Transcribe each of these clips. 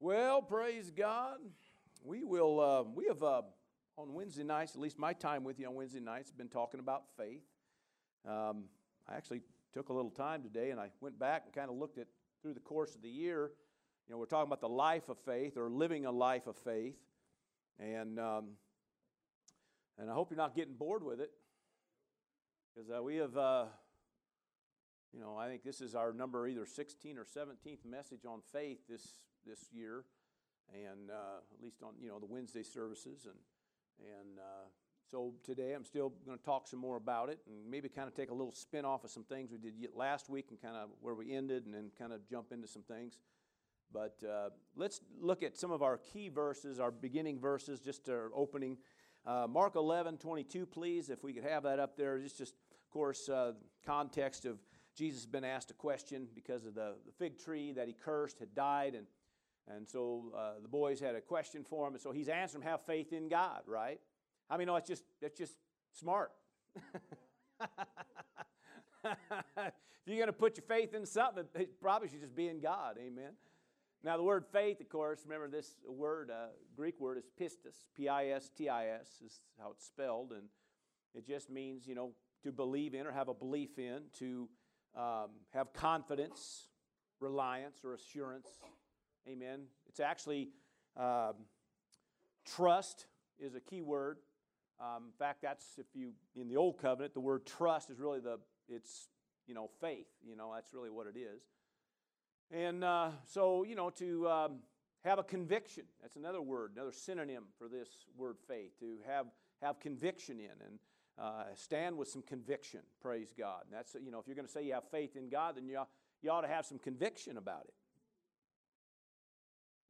Well, praise God. We will. Uh, we have uh, on Wednesday nights, at least my time with you on Wednesday nights, been talking about faith. Um, I actually took a little time today, and I went back and kind of looked at through the course of the year. You know, we're talking about the life of faith or living a life of faith, and um, and I hope you're not getting bored with it, because uh, we have. Uh, you know, I think this is our number either 16 or 17th message on faith this this year, and uh, at least on you know the Wednesday services, and and uh, so today I'm still going to talk some more about it, and maybe kind of take a little spin off of some things we did last week, and kind of where we ended, and then kind of jump into some things. But uh, let's look at some of our key verses, our beginning verses, just our opening. Uh, Mark 11, 22, please, if we could have that up there. It's just, of course, uh, context of Jesus has been asked a question because of the, the fig tree that he cursed had died, and, and so uh, the boys had a question for him, and so he's answering them, have faith in God, right? I mean, no, it's just, it's just smart. if you're going to put your faith in something, it probably should just be in God, amen? Now, the word faith, of course, remember this word, uh, Greek word is pistis, P I S T I S, is how it's spelled, and it just means, you know, to believe in or have a belief in, to um, have confidence, reliance, or assurance. Amen. It's actually um, trust is a key word. Um, in fact, that's if you in the old covenant, the word trust is really the it's you know faith. You know that's really what it is. And uh, so you know to um, have a conviction. That's another word, another synonym for this word faith. To have have conviction in and uh, stand with some conviction, praise God. And that's, you know, if you're going to say you have faith in God, then you ought, you ought to have some conviction about it.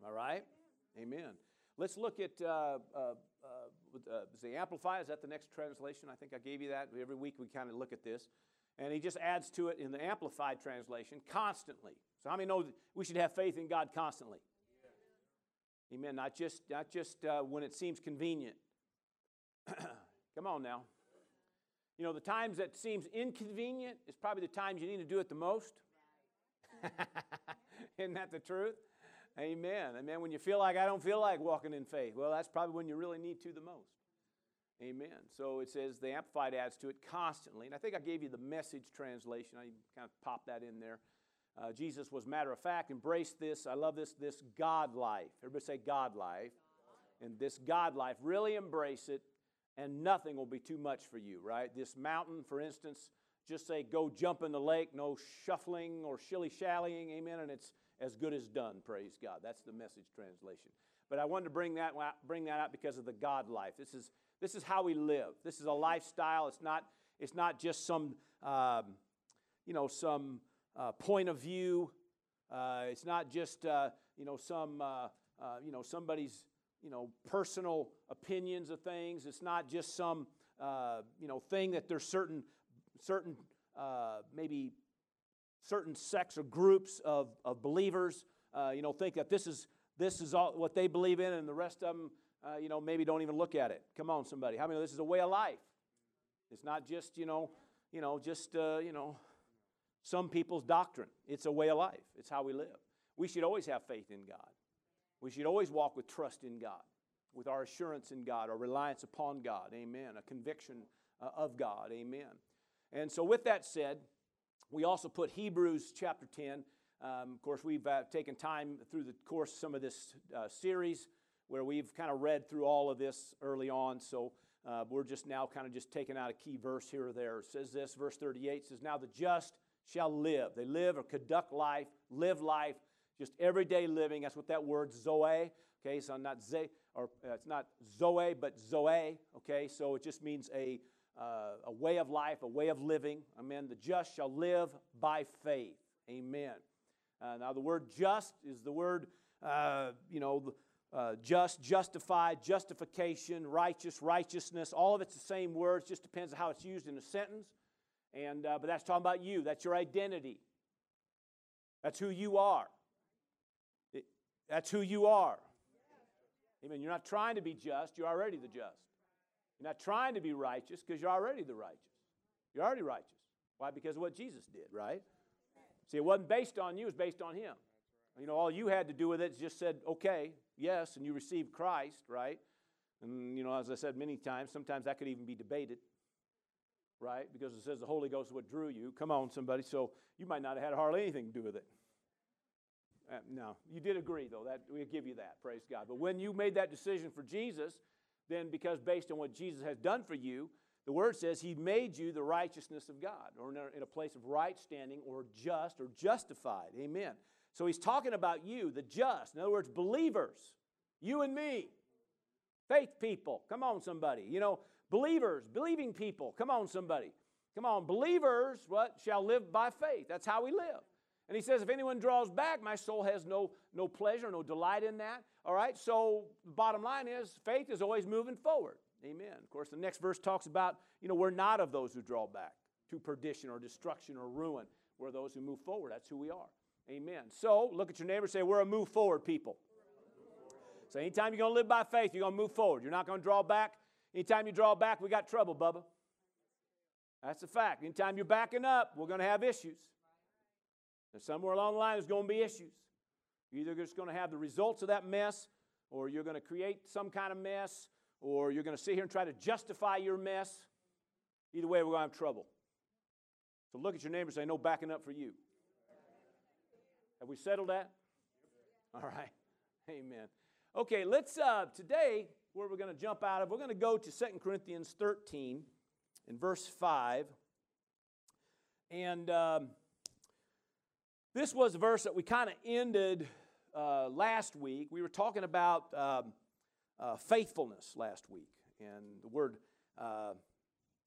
All right? Amen. Let's look at, uh, uh, uh, uh the Amplify. Is that the next translation? I think I gave you that. Every week we kind of look at this. And he just adds to it in the Amplified translation constantly. So, how many know we should have faith in God constantly? Amen. Not just, not just uh, when it seems convenient. Come on now. You know, the times that seems inconvenient is probably the times you need to do it the most. Isn't that the truth? Amen. Amen. When you feel like I don't feel like walking in faith, well, that's probably when you really need to the most. Amen. So it says the Amplified adds to it constantly. And I think I gave you the message translation. I kind of popped that in there. Uh, Jesus was matter of fact, embraced this. I love this, this God life. Everybody say God life. And this God life, really embrace it and nothing will be too much for you, right? This mountain, for instance, just say, go jump in the lake, no shuffling or shilly shallying, amen, and it's as good as done, praise God. That's the message translation. But I wanted to bring that, bring that out because of the God life. This is, this is how we live. This is a lifestyle. It's not, it's not just some, um, you know, some uh, point of view. Uh, it's not just, uh, you know, some, uh, uh, you know, somebody's you know, personal opinions of things. It's not just some, uh, you know, thing that there's certain, certain, maybe certain sects or groups of, of believers, uh, you know, think that this is, this is all what they believe in and the rest of them, uh, you know, maybe don't even look at it. Come on, somebody. How many this is a way of life? It's not just, you know, you know, just, uh, you know, some people's doctrine. It's a way of life. It's how we live. We should always have faith in God. We should always walk with trust in God, with our assurance in God, our reliance upon God. Amen. A conviction uh, of God. Amen. And so, with that said, we also put Hebrews chapter 10. Um, of course, we've uh, taken time through the course some of this uh, series where we've kind of read through all of this early on. So, uh, we're just now kind of just taking out a key verse here or there. It says this, verse 38 says, Now the just shall live. They live or conduct life, live life just everyday living. That's what that word zoe. Okay, so not ze, or uh, it's not zoe, but zoe. Okay, so it just means a uh, a way of life, a way of living. Amen. The just shall live by faith. Amen. Uh, now the word just is the word, uh, you know. Uh, just, justified, justification, righteous, righteousness. All of it's the same words. Just depends on how it's used in a sentence. And uh, but that's talking about you. That's your identity. That's who you are. That's who you are. Amen. You're not trying to be just, you're already the just. You're not trying to be righteous because you're already the righteous. You're already righteous. Why? Because of what Jesus did, right? See, it wasn't based on you, it was based on Him. You know, all you had to do with it is just said, okay, yes, and you received Christ, right? And, you know, as I said many times, sometimes that could even be debated, right? Because it says the Holy Ghost is what drew you. Come on, somebody. So you might not have had hardly anything to do with it. Uh, no, you did agree, though. That we give you that, praise God. But when you made that decision for Jesus, then because based on what Jesus has done for you, the word says he made you the righteousness of God, or in a, place of right standing, or just, or justified. Amen. So he's talking about you, the just. In other words, believers, you and me, faith people. Come on, somebody. You know, believers, believing people. Come on, somebody. Come on, believers, what shall live by faith? That's how we live. And he says, if anyone draws back, my soul has no, no pleasure, no delight in that. All right, so bottom line is faith is always moving forward. Amen. Of course, the next verse talks about, you know, we're not of those who draw back to perdition or destruction or ruin. We're those who move forward. That's who we are. Amen. So look at your neighbor say, We're a move forward people. So anytime you're going to live by faith, you're going to move forward. You're not going to draw back. Anytime you draw back, we got trouble, Bubba. That's a fact. Anytime you're backing up, we're going to have issues. And somewhere along the line, there's going to be issues. You're either just going to have the results of that mess, or you're going to create some kind of mess, or you're going to sit here and try to justify your mess. Either way, we're going to have trouble. So look at your neighbor and say, No backing up for you. Have we settled that? All right. Amen. Okay, let's, uh, today, where we're going to jump out of, we're going to go to Second Corinthians 13 in verse 5. And um, this was a verse that we kind of ended uh, last week. We were talking about um, uh, faithfulness last week. And the word uh,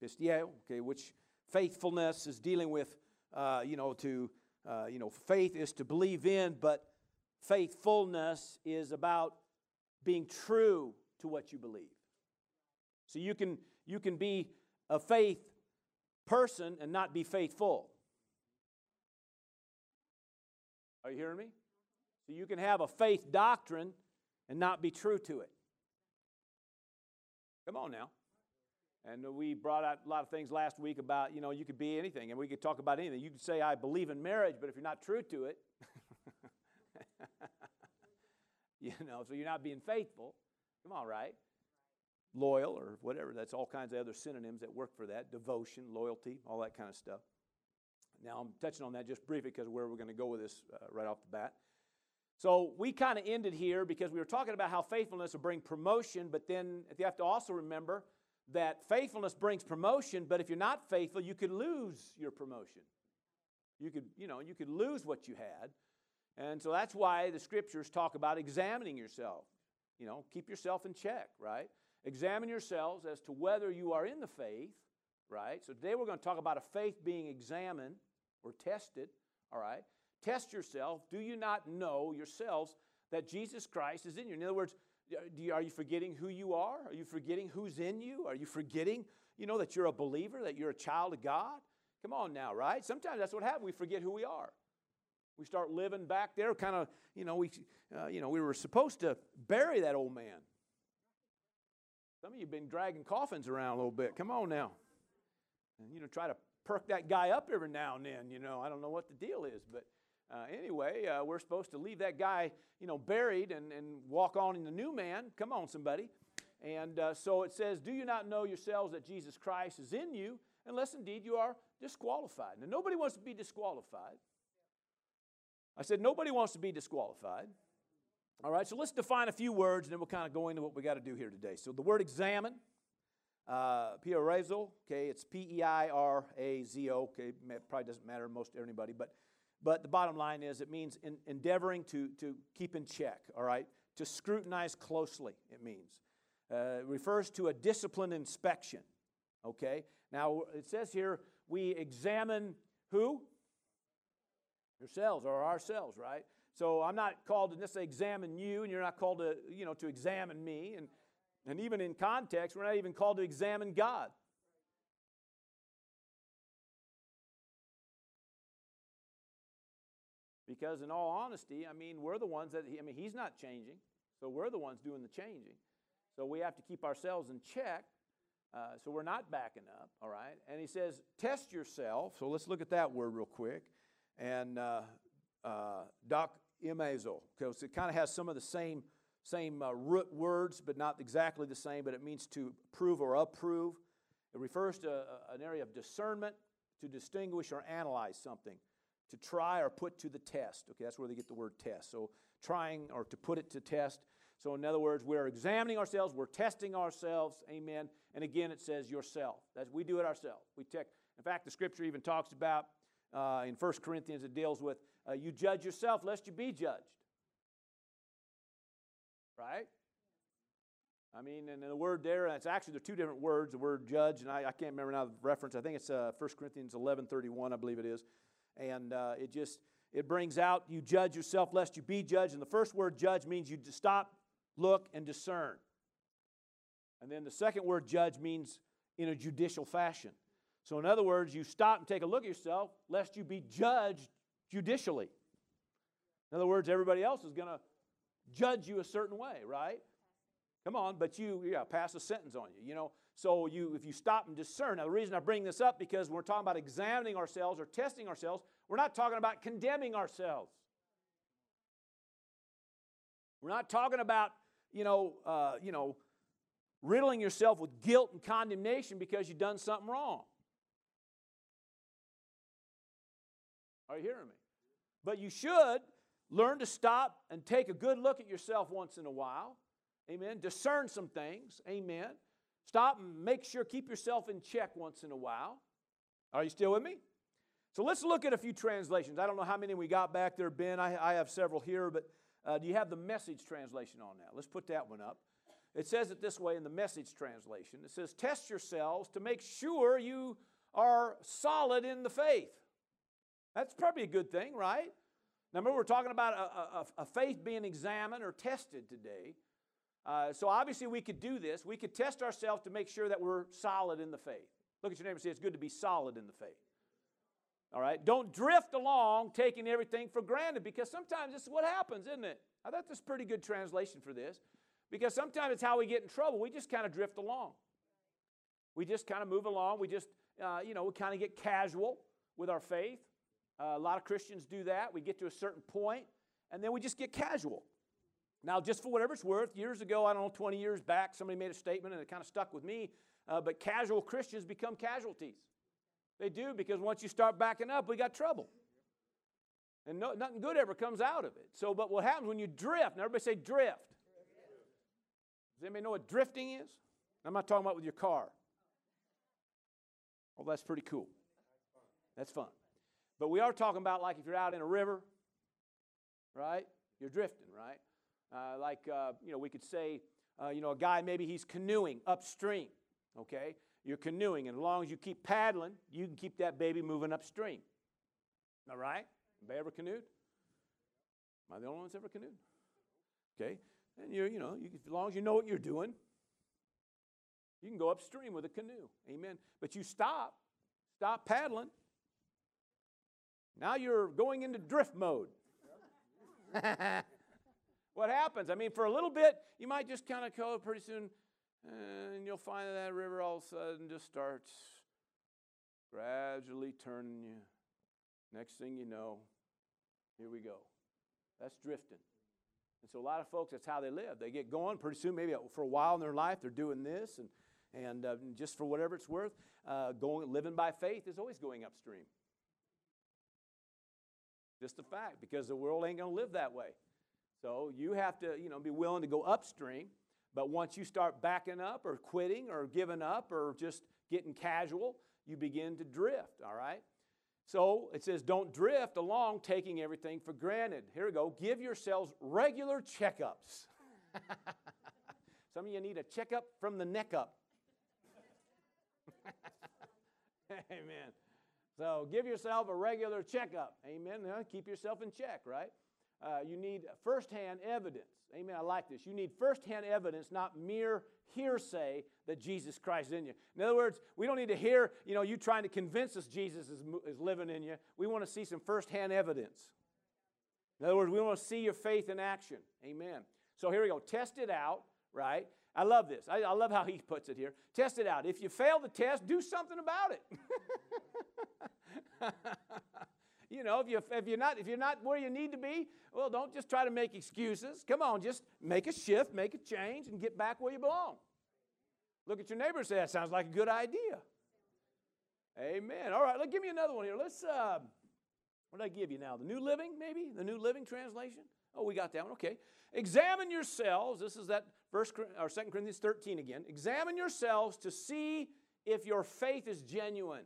okay, which faithfulness is dealing with, uh, you know, to uh, you know, faith is to believe in, but faithfulness is about being true to what you believe. So you can, you can be a faith person and not be faithful. Are you hearing me? So you can have a faith doctrine and not be true to it. Come on now. And we brought out a lot of things last week about, you know, you could be anything, and we could talk about anything. You could say, I believe in marriage, but if you're not true to it, you know, so you're not being faithful. Come on, right? Loyal or whatever. That's all kinds of other synonyms that work for that. Devotion, loyalty, all that kind of stuff. Now, I'm touching on that just briefly because where we're going to go with this uh, right off the bat. So we kind of ended here because we were talking about how faithfulness will bring promotion, but then you have to also remember that faithfulness brings promotion, but if you're not faithful, you could lose your promotion. You could, you know, you could lose what you had. And so that's why the scriptures talk about examining yourself. You know, keep yourself in check, right? Examine yourselves as to whether you are in the faith, right? So today we're going to talk about a faith being examined or tested, all right? Test yourself. Do you not know yourselves that Jesus Christ is in you? In other words, are you forgetting who you are? Are you forgetting who's in you? Are you forgetting, you know, that you're a believer, that you're a child of God? Come on now, right? Sometimes that's what happens. We forget who we are. We start living back there, kind of, you know, we, uh, you know, we were supposed to bury that old man. Some of you have been dragging coffins around a little bit. Come on now. And, you know, try to perk that guy up every now and then. You know, I don't know what the deal is, but uh, anyway, uh, we're supposed to leave that guy, you know, buried and, and walk on in the new man. Come on, somebody. And uh, so it says, Do you not know yourselves that Jesus Christ is in you, unless indeed you are disqualified? Now, nobody wants to be disqualified. I said, Nobody wants to be disqualified. All right, so let's define a few words and then we'll kind of go into what we got to do here today. So the word examine, uh, okay, it's P E I R A Z O, okay, probably doesn't matter most anybody, but but the bottom line is it means in, endeavoring to, to keep in check, all right? To scrutinize closely, it means. Uh, it refers to a disciplined inspection, okay? Now, it says here we examine who? Yourselves or ourselves, right? So I'm not called to necessarily examine you, and you're not called to, you know, to examine me. And, and even in context, we're not even called to examine God. Because, in all honesty, I mean, we're the ones that, I mean, he's not changing, so we're the ones doing the changing. So we have to keep ourselves in check uh, so we're not backing up, all right? And he says, test yourself. So let's look at that word real quick. And uh, uh, doc imazo. Because it kind of has some of the same, same uh, root words, but not exactly the same, but it means to prove or approve. It refers to a, an area of discernment, to distinguish or analyze something, to try or put to the test. Okay, that's where they get the word test. So trying or to put it to test. So, in other words, we're examining ourselves, we're testing ourselves, amen. And again, it says yourself. That's, we do it ourselves. We check. In fact, the scripture even talks about uh, in 1 Corinthians, it deals with uh, you judge yourself lest you be judged. Right? I mean, and the word there, it's actually, there are two different words, the word judge, and I, I can't remember now the reference. I think it's uh, 1 Corinthians 11 31, I believe it is. And uh, it just, it brings out you judge yourself lest you be judged. And the first word judge means you stop, look, and discern. And then the second word judge means in a judicial fashion. So, in other words, you stop and take a look at yourself lest you be judged judicially. In other words, everybody else is going to judge you a certain way, right? Come on, but you, yeah, pass a sentence on you, you know. So you, if you stop and discern. Now, the reason I bring this up because we're talking about examining ourselves or testing ourselves. We're not talking about condemning ourselves. We're not talking about, you know, uh, you know, riddling yourself with guilt and condemnation because you've done something wrong. Are you hearing me? But you should learn to stop and take a good look at yourself once in a while. Amen. Discern some things. Amen. Stop and make sure, keep yourself in check once in a while. Are you still with me? So let's look at a few translations. I don't know how many we got back there, Ben. I, I have several here, but uh, do you have the message translation on that? Let's put that one up. It says it this way in the message translation it says, Test yourselves to make sure you are solid in the faith. That's probably a good thing, right? Now, remember, we're talking about a, a, a faith being examined or tested today. Uh, so, obviously, we could do this. We could test ourselves to make sure that we're solid in the faith. Look at your neighbor and say, It's good to be solid in the faith. All right? Don't drift along taking everything for granted because sometimes this is what happens, isn't it? I thought this is pretty good translation for this because sometimes it's how we get in trouble. We just kind of drift along. We just kind of move along. We just, uh, you know, we kind of get casual with our faith. Uh, a lot of Christians do that. We get to a certain point, and then we just get casual. Now, just for whatever it's worth, years ago, I don't know, 20 years back, somebody made a statement and it kind of stuck with me. Uh, but casual Christians become casualties. They do because once you start backing up, we got trouble. And no, nothing good ever comes out of it. So, but what happens when you drift? Now, everybody say drift. Does anybody know what drifting is? I'm not talking about with your car. Well, that's pretty cool. That's fun. But we are talking about like if you're out in a river, right? You're drifting, right? Uh, like, uh, you know, we could say, uh, you know, a guy maybe he's canoeing upstream, okay? You're canoeing, and as long as you keep paddling, you can keep that baby moving upstream. All right? Anybody ever canoed? Am I the only one that's ever canoed? Okay? And you're, you know, you, as long as you know what you're doing, you can go upstream with a canoe. Amen. But you stop, stop paddling. Now you're going into drift mode. what happens? I mean, for a little bit, you might just kind of go pretty soon, and you'll find that, that river all of a sudden just starts gradually turning you. Next thing you know, here we go. That's drifting. And so a lot of folks, that's how they live. They get going pretty soon, maybe for a while in their life, they're doing this, and, and uh, just for whatever it's worth, uh, going, living by faith is always going upstream. Just a fact, because the world ain't going to live that way. So you have to, you know, be willing to go upstream. But once you start backing up or quitting or giving up or just getting casual, you begin to drift, all right? So it says, don't drift along taking everything for granted. Here we go. Give yourselves regular checkups. Some of you need a checkup from the neck up. Amen. So give yourself a regular checkup. Amen. keep yourself in check, right? Uh, you need firsthand evidence. Amen. I like this. You need firsthand evidence, not mere hearsay that Jesus Christ is in you. In other words, we don't need to hear, you know, you trying to convince us Jesus is, is living in you. We want to see some firsthand evidence. In other words, we want to see your faith in action. Amen. So here we go. Test it out, right? I love this. I, I love how he puts it here. Test it out. If you fail the test, do something about it. You know, if, you, if, you're not, if you're not where you need to be, well, don't just try to make excuses. Come on, just make a shift, make a change, and get back where you belong. Look at your neighbor and say, that sounds like a good idea. Amen. All right, let give me another one here. Let's, uh, what did I give you now? The New Living, maybe? The New Living Translation? Oh, we got that one. Okay. Examine yourselves. This is that first or Second Corinthians 13 again. Examine yourselves to see if your faith is genuine.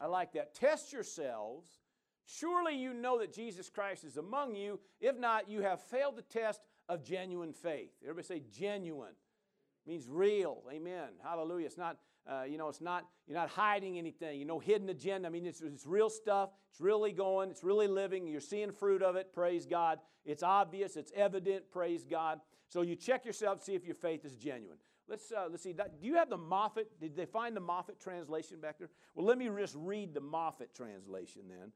I like that. Test yourselves. Surely you know that Jesus Christ is among you. If not, you have failed the test of genuine faith. Everybody say genuine. It means real. Amen. Hallelujah. It's not, uh, you know, it's not, you're not hiding anything. You know, hidden agenda. I mean, it's, it's real stuff. It's really going. It's really living. You're seeing fruit of it. Praise God. It's obvious. It's evident. Praise God. So you check yourself, see if your faith is genuine. Let's, uh, let's see. Do you have the Moffatt? Did they find the Moffatt translation back there? Well, let me just read the Moffatt translation then.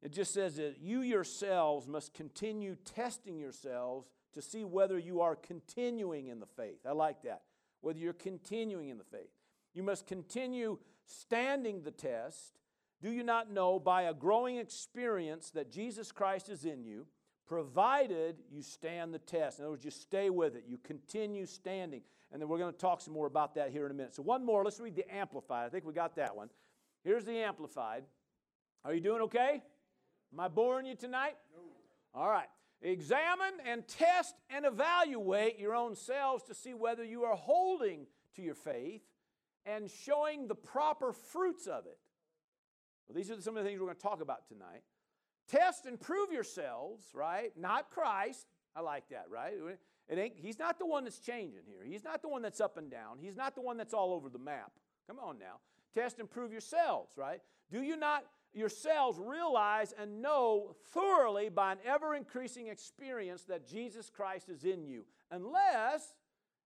It just says that you yourselves must continue testing yourselves to see whether you are continuing in the faith. I like that. Whether you're continuing in the faith. You must continue standing the test. Do you not know by a growing experience that Jesus Christ is in you, provided you stand the test? In other words, you stay with it, you continue standing. And then we're going to talk some more about that here in a minute. So, one more, let's read the Amplified. I think we got that one. Here's the Amplified. Are you doing okay? Am I boring you tonight? No. All right. Examine and test and evaluate your own selves to see whether you are holding to your faith and showing the proper fruits of it. Well, these are some of the things we're going to talk about tonight. Test and prove yourselves, right? Not Christ. I like that, right? It ain't, he's not the one that's changing here. He's not the one that's up and down. He's not the one that's all over the map. Come on now. Test and prove yourselves, right? Do you not yourselves realize and know thoroughly by an ever increasing experience that Jesus Christ is in you, unless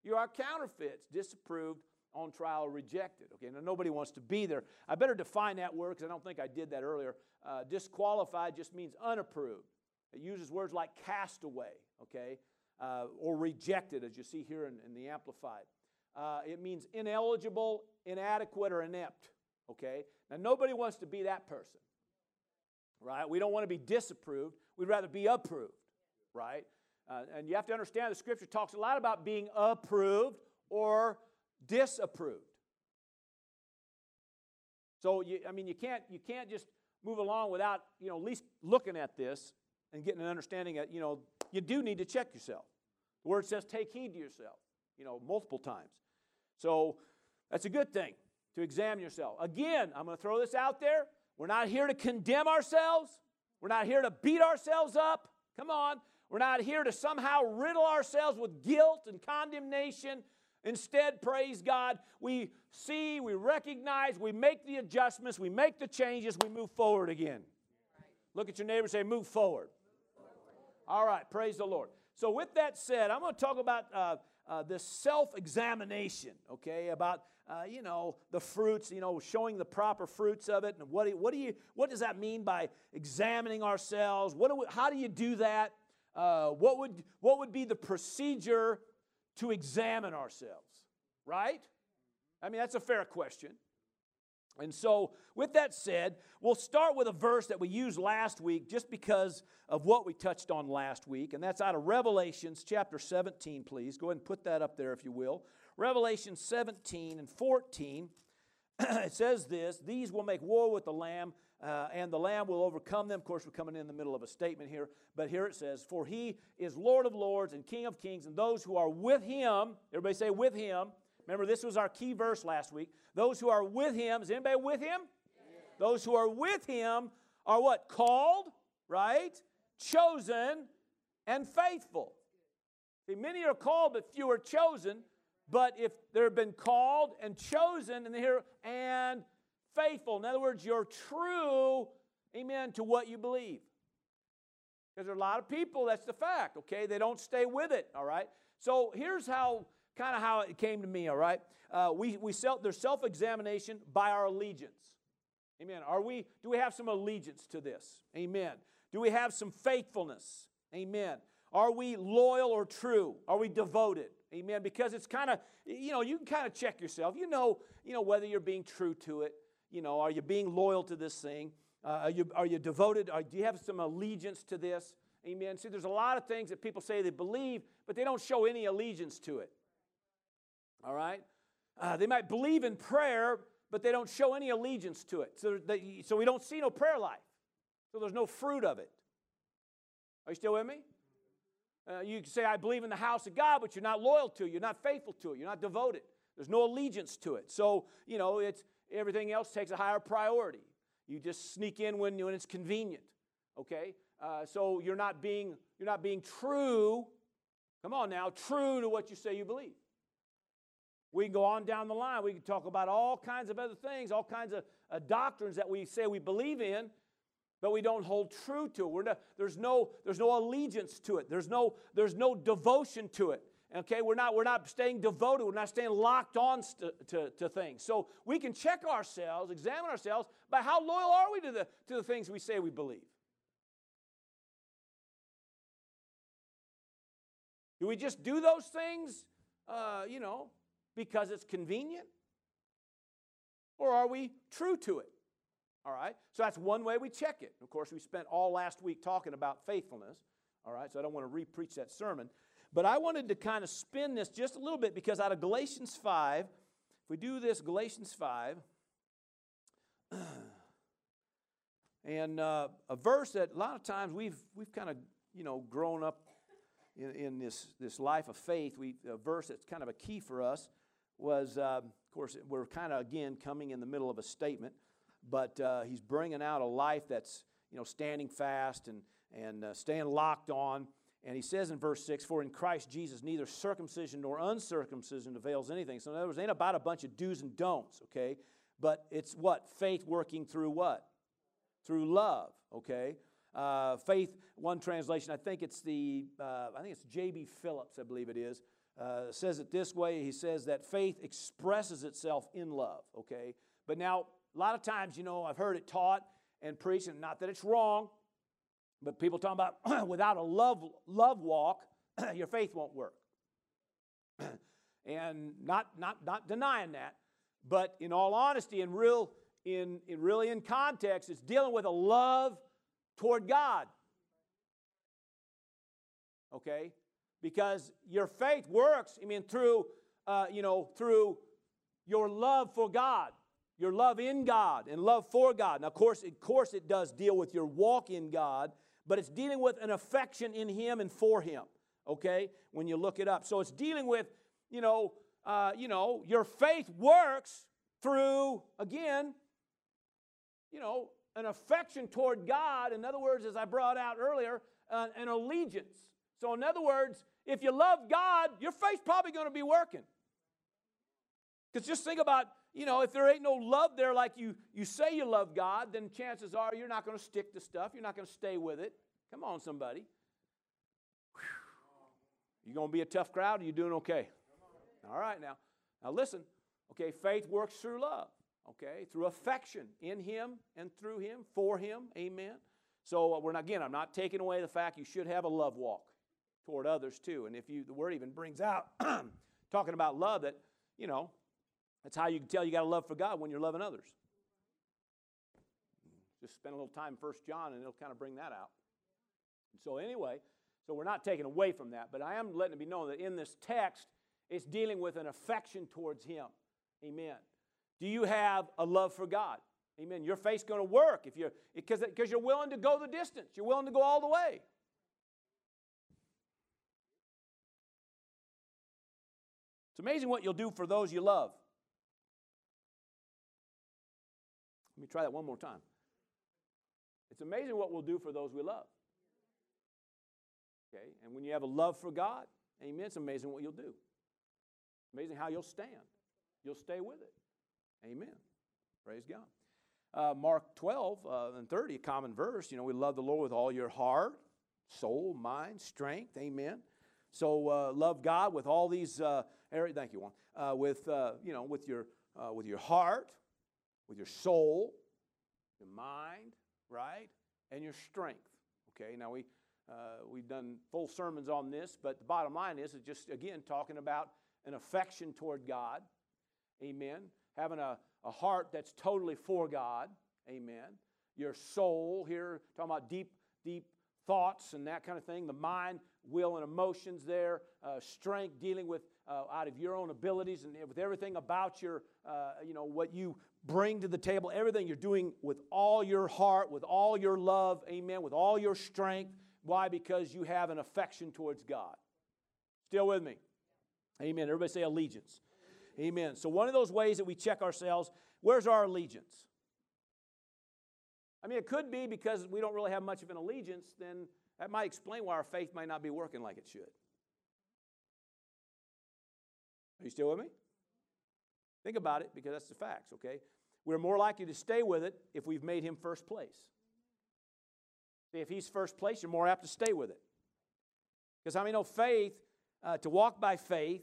you are counterfeits, disapproved, on trial, rejected. Okay, now nobody wants to be there. I better define that word because I don't think I did that earlier. Uh, disqualified just means unapproved. It uses words like castaway, okay, uh, or rejected, as you see here in, in the Amplified. Uh, it means ineligible, inadequate, or inept, okay? Now, nobody wants to be that person, right? We don't want to be disapproved. We'd rather be approved, right? Uh, and you have to understand the scripture talks a lot about being approved or disapproved. So, you, I mean, you can't, you can't just move along without, you know, at least looking at this and getting an understanding that, you know, you do need to check yourself. The word says take heed to yourself, you know, multiple times. So that's a good thing to examine yourself. Again, I'm going to throw this out there. We're not here to condemn ourselves. We're not here to beat ourselves up. Come on. We're not here to somehow riddle ourselves with guilt and condemnation. Instead, praise God, we see, we recognize, we make the adjustments, we make the changes, we move forward again. Look at your neighbor and say, move forward. All right, praise the Lord. So, with that said, I'm going to talk about uh, uh, this self examination, okay, about uh, you know, the fruits, you know, showing the proper fruits of it. And what, do, what, do you, what does that mean by examining ourselves? What do we, how do you do that? Uh, what, would, what would be the procedure to examine ourselves, right? I mean, that's a fair question. And so, with that said, we'll start with a verse that we used last week just because of what we touched on last week, and that's out of Revelations chapter 17, please. Go ahead and put that up there if you will. Revelation 17 and 14, it says this These will make war with the Lamb, uh, and the Lamb will overcome them. Of course, we're coming in the middle of a statement here, but here it says, For he is Lord of lords and King of kings, and those who are with him, everybody say, with him. Remember, this was our key verse last week. Those who are with him, is anybody with him? Those who are with him are what? Called, right? Chosen, and faithful. See, many are called, but few are chosen. But if they've been called and chosen and here and faithful, in other words, you're true, amen, to what you believe. Because there are a lot of people, that's the fact, okay? They don't stay with it, all right? So here's how, kind of how it came to me, all right? Uh, we, we self, there's self-examination by our allegiance. Amen. Are we, do we have some allegiance to this? Amen. Do we have some faithfulness? Amen. Are we loyal or true? Are we devoted? Amen. Because it's kind of, you know, you can kind of check yourself. You know, you know whether you're being true to it. You know, are you being loyal to this thing? Uh, are, you, are you devoted? Are, do you have some allegiance to this? Amen. See, there's a lot of things that people say they believe, but they don't show any allegiance to it. All right? Uh, they might believe in prayer, but they don't show any allegiance to it. So, they, so we don't see no prayer life. So there's no fruit of it. Are you still with me? Uh, you can say, I believe in the house of God, but you're not loyal to it. You're not faithful to it. You're not devoted. There's no allegiance to it. So, you know, it's, everything else takes a higher priority. You just sneak in when, when it's convenient. Okay? Uh, so you're not being you're not being true. Come on now, true to what you say you believe. We can go on down the line. We can talk about all kinds of other things, all kinds of uh, doctrines that we say we believe in, but we don't hold true to. Not, there's no there's no allegiance to it. There's no there's no devotion to it. Okay, we're not we're not staying devoted. We're not staying locked on st- to, to things. So we can check ourselves, examine ourselves by how loyal are we to the to the things we say we believe. Do we just do those things, uh, you know, because it's convenient? Or are we true to it? All right, so that's one way we check it. Of course, we spent all last week talking about faithfulness. All right, so I don't want to re preach that sermon. But I wanted to kind of spin this just a little bit because out of Galatians 5, if we do this, Galatians 5, and uh, a verse that a lot of times we've, we've kind of, you know, grown up in, in this, this life of faith, we, a verse that's kind of a key for us was, uh, of course, we're kind of, again, coming in the middle of a statement, but uh, he's bringing out a life that's, you know, standing fast and, and uh, staying locked on. And he says in verse 6, For in Christ Jesus neither circumcision nor uncircumcision avails anything. So, in other words, ain't about a bunch of do's and don'ts, okay? But it's what? Faith working through what? Through love, okay? Uh, faith, one translation, I think it's the, uh, I think it's J.B. Phillips, I believe it is, uh, says it this way. He says that faith expresses itself in love, okay? But now, a lot of times, you know, I've heard it taught and preached, and not that it's wrong, but people talking about without a love, love walk, your faith won't work. and not, not, not denying that, but in all honesty, and real, in, in really in context, it's dealing with a love toward God. Okay? Because your faith works, I mean, through, uh, you know, through your love for God, your love in God, and love for God. Now, of course, of course, it does deal with your walk in God, but it's dealing with an affection in Him and for Him. Okay, when you look it up, so it's dealing with, you know, uh, you know, your faith works through again, you know, an affection toward God. In other words, as I brought out earlier, uh, an allegiance. So, in other words, if you love God, your faith's probably going to be working. Because just think about, you know, if there ain't no love there like you, you say you love God, then chances are you're not going to stick to stuff. You're not going to stay with it. Come on, somebody. Whew. You going to be a tough crowd or you doing okay? All right, now. Now listen. Okay, faith works through love okay, through affection in Him and through Him, for Him, amen. So uh, we're not, again, I'm not taking away the fact you should have a love walk toward others too. And if you, the word even brings out, talking about love, that, you know, that's how you can tell you got a love for God when you're loving others. Just spend a little time First John and it'll kind of bring that out. And So anyway, so we're not taking away from that, but I am letting it be known that in this text, it's dealing with an affection towards Him. Amen. Do you have a love for God? Amen. Your faith's going to work if you're because because you're willing to go the distance. You're willing to go all the way. It's amazing what you'll do for those you love. Me try that one more time. It's amazing what we'll do for those we love. Okay? And when you have a love for God, amen, it's amazing what you'll do. Amazing how you'll stand. You'll stay with it. Amen. Praise God. Uh, Mark 12 uh, and 30, a common verse. You know, we love the Lord with all your heart, soul, mind, strength. Amen. So uh, love God with all these uh, areas. Thank you, Juan. Uh, with uh, you know, with your with your heart, with your soul, your mind, right, and your strength. Okay. Now we we've done full sermons on this, but the bottom line is, it's just again talking about an affection toward God. Amen having a, a heart that's totally for God. Amen. your soul here, talking about deep, deep thoughts and that kind of thing, the mind, will, and emotions there, uh, strength dealing with uh, out of your own abilities and with everything about your, uh, you know, what you bring to the table, everything you're doing with all your heart, with all your love, amen, with all your strength. Why? Because you have an affection towards God. Still with me? Amen. Everybody say allegiance. Amen. So, one of those ways that we check ourselves, where's our allegiance? I mean, it could be because we don't really have much of an allegiance, then that might explain why our faith might not be working like it should. Are you still with me? Think about it because that's the facts, okay? We're more likely to stay with it if we've made him first place. If he's first place, you're more apt to stay with it. Because I mean, no faith, uh, to walk by faith,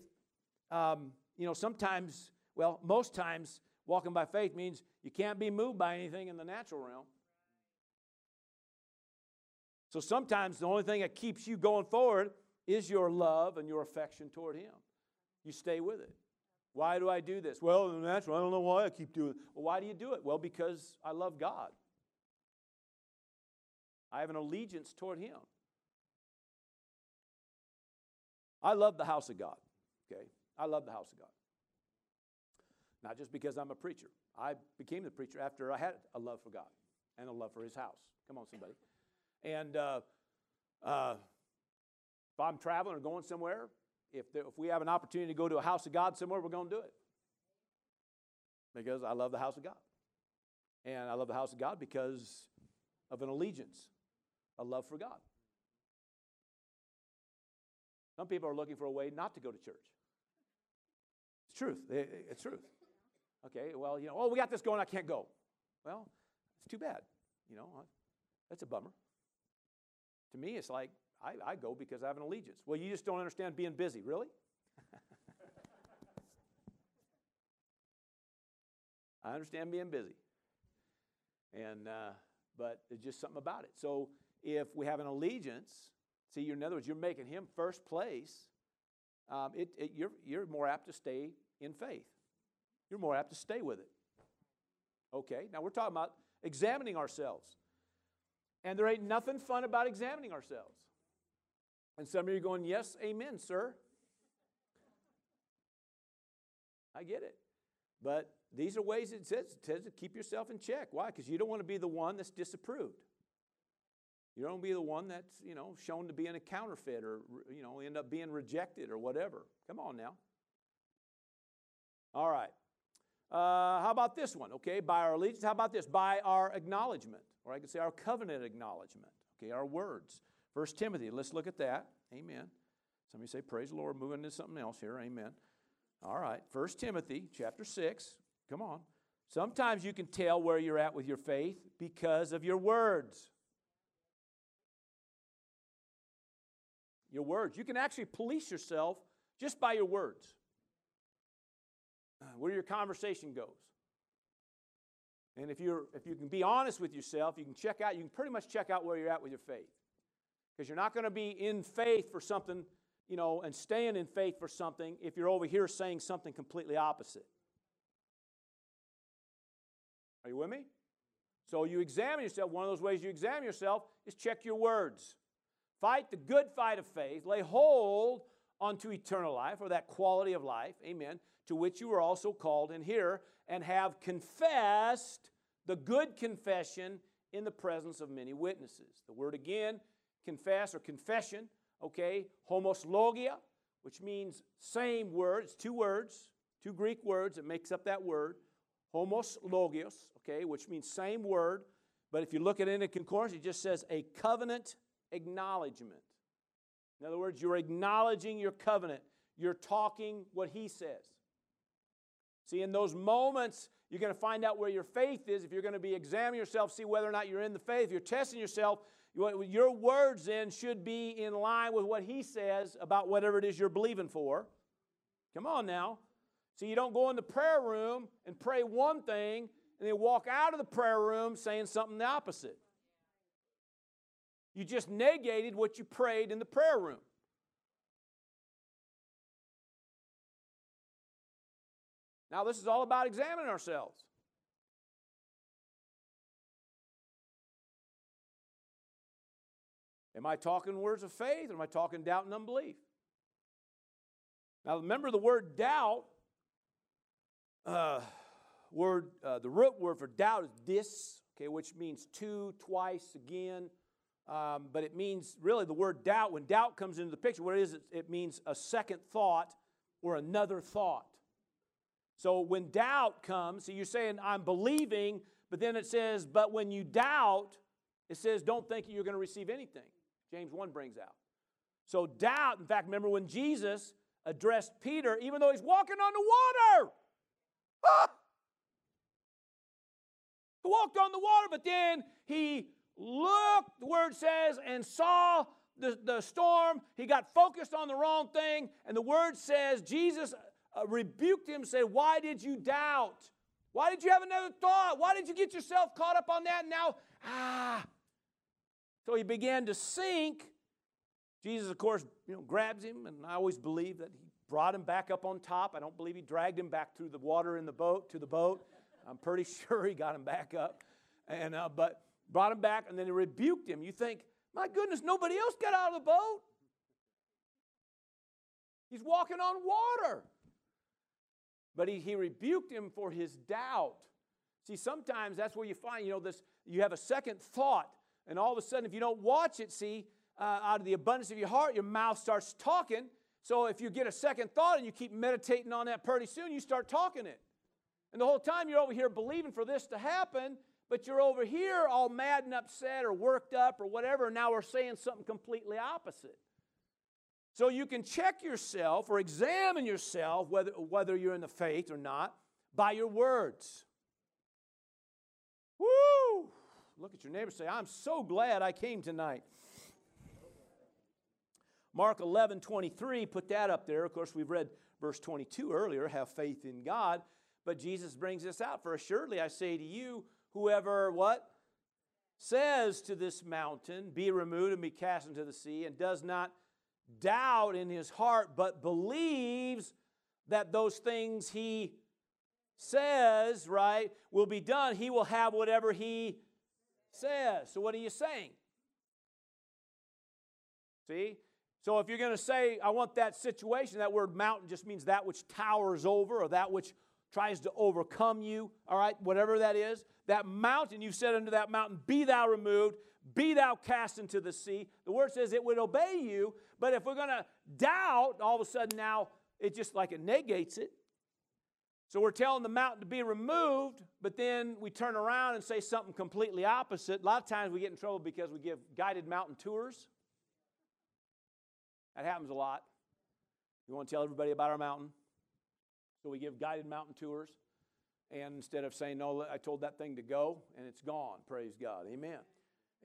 um, you know, sometimes, well, most times, walking by faith means you can't be moved by anything in the natural realm. So sometimes the only thing that keeps you going forward is your love and your affection toward Him. You stay with it. Why do I do this? Well, the natural, I don't know why I keep doing it. Well, why do you do it? Well, because I love God. I have an allegiance toward Him. I love the house of God. Okay? I love the house of God. Not just because I'm a preacher. I became the preacher after I had a love for God and a love for His house. Come on, somebody. And uh, uh, if I'm traveling or going somewhere, if, there, if we have an opportunity to go to a house of God somewhere, we're going to do it. Because I love the house of God. And I love the house of God because of an allegiance, a love for God. Some people are looking for a way not to go to church. It's truth. It's truth. Okay, well, you know, oh, we got this going, I can't go. Well, it's too bad. You know, that's a bummer. To me, it's like I, I go because I have an allegiance. Well, you just don't understand being busy. Really? I understand being busy. And, uh, but there's just something about it. So if we have an allegiance, see, in other words, you're making him first place, um, it, it, you're, you're more apt to stay in faith. You're more apt to stay with it. Okay, now we're talking about examining ourselves. And there ain't nothing fun about examining ourselves. And some of you are going, Yes, amen, sir. I get it. But these are ways it says, it says to keep yourself in check. Why? Because you don't want to be the one that's disapproved. You don't want to be the one that's, you know, shown to be in a counterfeit or, you know, end up being rejected or whatever. Come on now. All right. Uh, how about this one? Okay, by our allegiance. How about this? By our acknowledgement, or I could say our covenant acknowledgement. Okay, our words. First Timothy. Let's look at that. Amen. Somebody say, "Praise the Lord." Moving into something else here. Amen. All right. First Timothy, chapter six. Come on. Sometimes you can tell where you're at with your faith because of your words. Your words. You can actually police yourself just by your words uh, where your conversation goes. And if, you're, if you can be honest with yourself, you can check out, you can pretty much check out where you're at with your faith. Because you're not going to be in faith for something, you know, and staying in faith for something if you're over here saying something completely opposite. Are you with me? So you examine yourself. One of those ways you examine yourself is check your words. Fight the good fight of faith. Lay hold unto eternal life or that quality of life. Amen to which you were also called in here, and have confessed the good confession in the presence of many witnesses. The word again, confess or confession, okay, homologia, which means same word, it's two words, two Greek words that makes up that word. Homoslogios, okay, which means same word, but if you look at it in a concordance, it just says a covenant acknowledgement. In other words, you're acknowledging your covenant. You're talking what he says. See, in those moments, you're going to find out where your faith is. If you're going to be examining yourself, see whether or not you're in the faith. If you're testing yourself, your words then should be in line with what he says about whatever it is you're believing for. Come on now. See, you don't go in the prayer room and pray one thing and then walk out of the prayer room saying something the opposite. You just negated what you prayed in the prayer room. Now, this is all about examining ourselves. Am I talking words of faith or am I talking doubt and unbelief? Now, remember the word doubt, uh, word, uh, the root word for doubt is dis, okay, which means two, twice, again. Um, but it means really the word doubt. When doubt comes into the picture, what it is, it, it means a second thought or another thought. So when doubt comes, so you're saying, I'm believing, but then it says, but when you doubt, it says, don't think you're going to receive anything. James 1 brings out. So doubt, in fact, remember when Jesus addressed Peter, even though he's walking on the water. Ah! He walked on the water, but then he looked, the word says, and saw the, the storm. He got focused on the wrong thing, and the word says Jesus uh, rebuked him, said, Why did you doubt? Why did you have another thought? Why did you get yourself caught up on that? And now, ah. So he began to sink. Jesus, of course, you know, grabs him, and I always believe that he brought him back up on top. I don't believe he dragged him back through the water in the boat to the boat. I'm pretty sure he got him back up, and uh, but brought him back, and then he rebuked him. You think, my goodness, nobody else got out of the boat. He's walking on water. But he, he rebuked him for his doubt. See, sometimes that's where you find, you know, this, you have a second thought, and all of a sudden, if you don't watch it, see, uh, out of the abundance of your heart, your mouth starts talking. So if you get a second thought and you keep meditating on that pretty soon, you start talking it. And the whole time you're over here believing for this to happen, but you're over here all mad and upset or worked up or whatever, and now we're saying something completely opposite. So you can check yourself or examine yourself whether, whether you're in the faith or not by your words. Woo! Look at your neighbor say, I'm so glad I came tonight. Mark 11, 23, put that up there. Of course, we've read verse 22 earlier, have faith in God. But Jesus brings this out. For assuredly I say to you, whoever what? Says to this mountain, be removed and be cast into the sea, and does not doubt in his heart, but believes that those things he says, right, will be done, he will have whatever he says. So, what are you saying? See? So, if you're going to say, I want that situation, that word mountain just means that which towers over or that which tries to overcome you, all right, whatever that is, that mountain, you said unto that mountain, Be thou removed, be thou cast into the sea. The word says it would obey you, but if we're going to doubt, all of a sudden now it just like it negates it. So we're telling the mountain to be removed, but then we turn around and say something completely opposite. A lot of times we get in trouble because we give guided mountain tours. That happens a lot. We want to tell everybody about our mountain. So we give guided mountain tours. And instead of saying, no, I told that thing to go, and it's gone, praise God. Amen.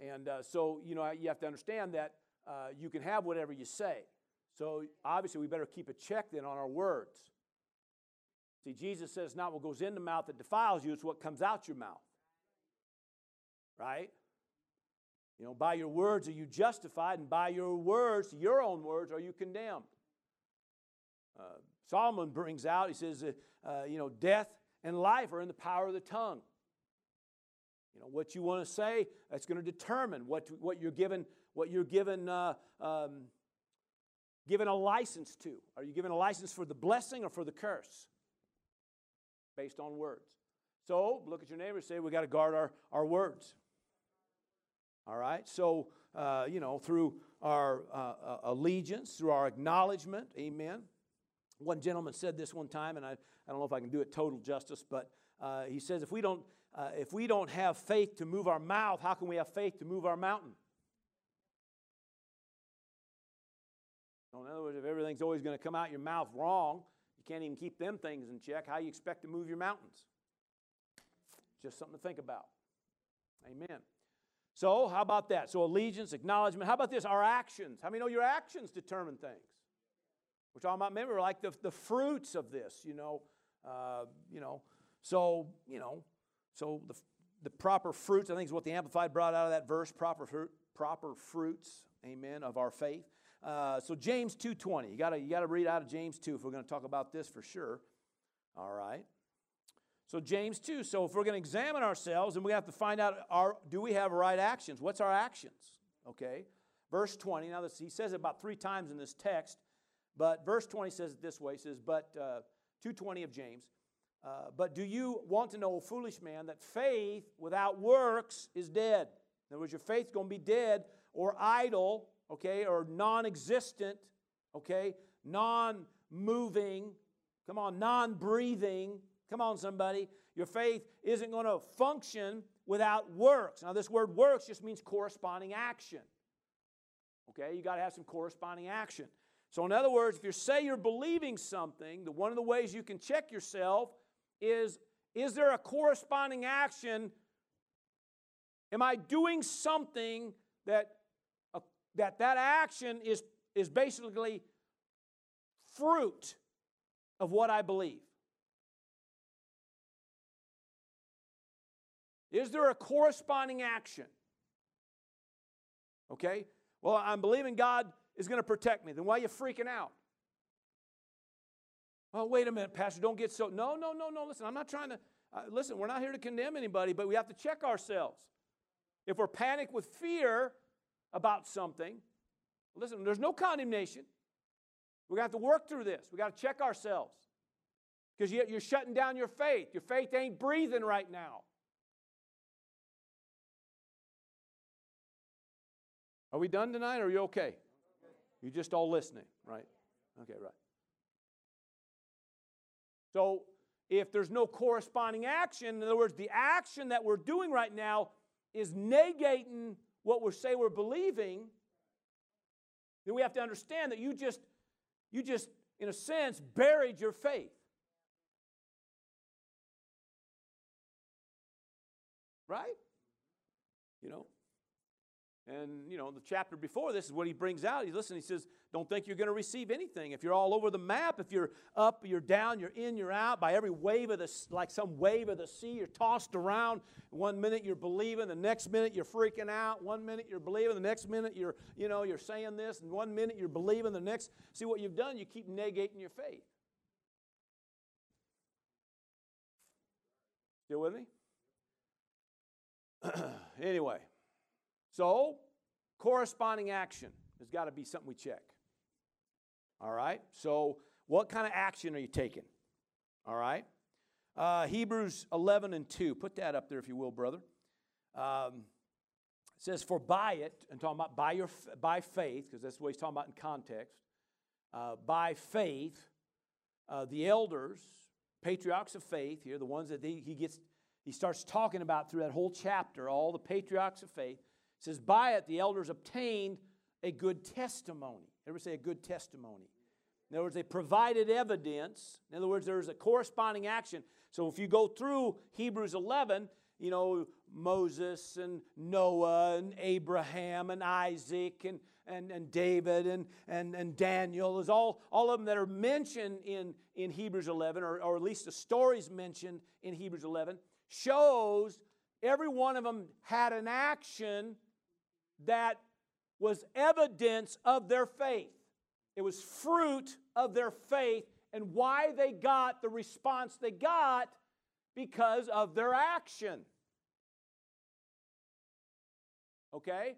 And uh, so, you know, you have to understand that uh, you can have whatever you say. So obviously, we better keep a check then on our words. See, Jesus says, not what goes in the mouth that defiles you, it's what comes out your mouth. Right? You know, by your words are you justified, and by your words, your own words, are you condemned. Uh, Solomon brings out, he says, uh, uh, you know, death and life are in the power of the tongue. You know, what you want to say, that's going to determine what, what you're given, what you're given, uh, um, given a license to. Are you given a license for the blessing or for the curse? Based on words. So look at your neighbor say, we got to guard our, our words. All right? So, uh, you know, through our uh, uh allegiance, through our acknowledgement, amen one gentleman said this one time, and I, I don't know if I can do it total justice, but uh, he says, if we, don't, uh, if we don't have faith to move our mouth, how can we have faith to move our mountain? In other words, if everything's always going to come out your mouth wrong, you can't even keep them things in check. How you expect to move your mountains? Just something to think about. Amen. So, how about that? So, allegiance, acknowledgement. How about this? Our actions. How many know your actions determine things? We're talking about, remember, like the, the fruits of this, you know. Uh, you know, so, you know, so the, the proper fruits, I think is what the Amplified brought out of that verse, proper, fruit, proper fruits, amen, of our faith. Uh, so James 2.20, you got you got to read out of James 2 if we're going to talk about this for sure. All right. So James 2, so if we're going to examine ourselves and we have to find out, our, do we have right actions? What's our actions? Okay. verse 20. Now, this, he says it about three times in this text, but verse 20 says it this way. Says, but uh, 220 of James. Uh, but do you want to know, foolish man, that faith without works is dead? In other words, your faith's going to be dead or idle, okay, or non existent, okay, non moving, come on, non breathing. Come on, somebody. Your faith isn't going to function without works. Now, this word works just means corresponding action. Okay, you got to have some corresponding action. So, in other words, if you say you're believing something, the, one of the ways you can check yourself is is there a corresponding action? Am I doing something that that, that action is, is basically fruit of what I believe? Is there a corresponding action? Okay? Well, I'm believing God is going to protect me. Then why are you freaking out? Oh, wait a minute, Pastor, don't get so. No, no, no, no. Listen, I'm not trying to. Uh, listen, we're not here to condemn anybody, but we have to check ourselves. If we're panicked with fear about something, listen, there's no condemnation. Going to have to work through this. we got to check ourselves. Because you're shutting down your faith. Your faith ain't breathing right now. Are we done tonight or are you okay? You're just all listening, right? Okay, right. So if there's no corresponding action, in other words, the action that we're doing right now is negating what we say we're believing, then we have to understand that you just, you just, in a sense, buried your faith. Right? You know? And, you know, the chapter before this is what he brings out. He listen, he says, don't think you're going to receive anything. If you're all over the map, if you're up, you're down, you're in, you're out, by every wave of the, like some wave of the sea, you're tossed around. One minute you're believing, the next minute you're freaking out. One minute you're believing, the next minute you're, you know, you're saying this, and one minute you're believing, the next, see what you've done, you keep negating your faith. Still with me? anyway. So, corresponding action has got to be something we check. All right? So, what kind of action are you taking? All right? Uh, Hebrews 11 and 2. Put that up there if you will, brother. Um, it says, For by it, and talking about by, your, by faith, because that's what he's talking about in context, uh, by faith, uh, the elders, patriarchs of faith here, the ones that he gets, he starts talking about through that whole chapter, all the patriarchs of faith, it says, By it the elders obtained a good testimony. Ever say a good testimony? In other words, they provided evidence. In other words, there's a corresponding action. So if you go through Hebrews 11, you know, Moses and Noah and Abraham and Isaac and, and, and David and, and, and Daniel, is all, all of them that are mentioned in, in Hebrews 11, or, or at least the stories mentioned in Hebrews 11, shows every one of them had an action that was evidence of their faith. It was fruit of their faith and why they got the response they got because of their action. Okay?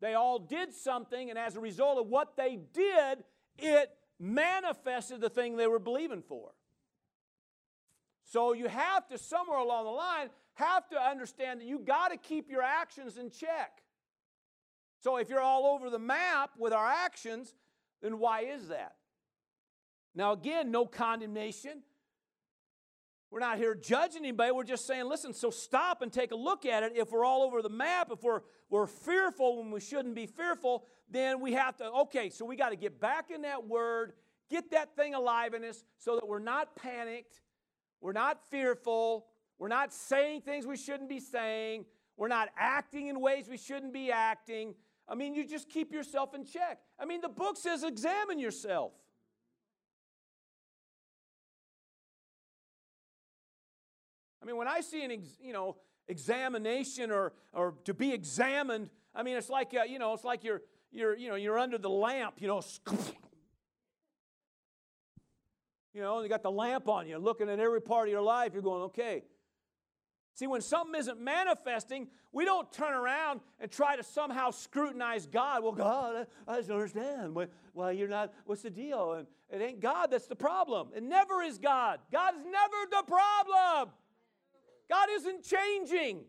They all did something, and as a result of what they did, it manifested the thing they were believing for. So you have to, somewhere along the line, have to understand that you got to keep your actions in check. So if you're all over the map with our actions, then why is that? Now, again, no condemnation. We're not here judging anybody. We're just saying, listen, so stop and take a look at it. If we're all over the map, if we're, we're fearful when we shouldn't be fearful, then we have to, okay, so we got to get back in that word, get that thing alive in us so that we're not panicked, we're not fearful, we're not saying things we shouldn't be saying, we're not acting in ways we shouldn't be acting. I mean, you just keep yourself in check. I mean, the book says examine yourself. I mean, when I see an, ex, you know, examination or, or to be examined, I mean, it's like, uh, you know, it's like you're, you're, you know, you're under the lamp, you know. You know, you got the lamp on you, looking at every part of your life. You're going, okay, See, when something isn't manifesting, we don't turn around and try to somehow scrutinize God. Well, God, I, just don't understand. Why Well, you're not, what's the deal? And it ain't God that's the problem. It never is God. God is never the problem. God isn't changing.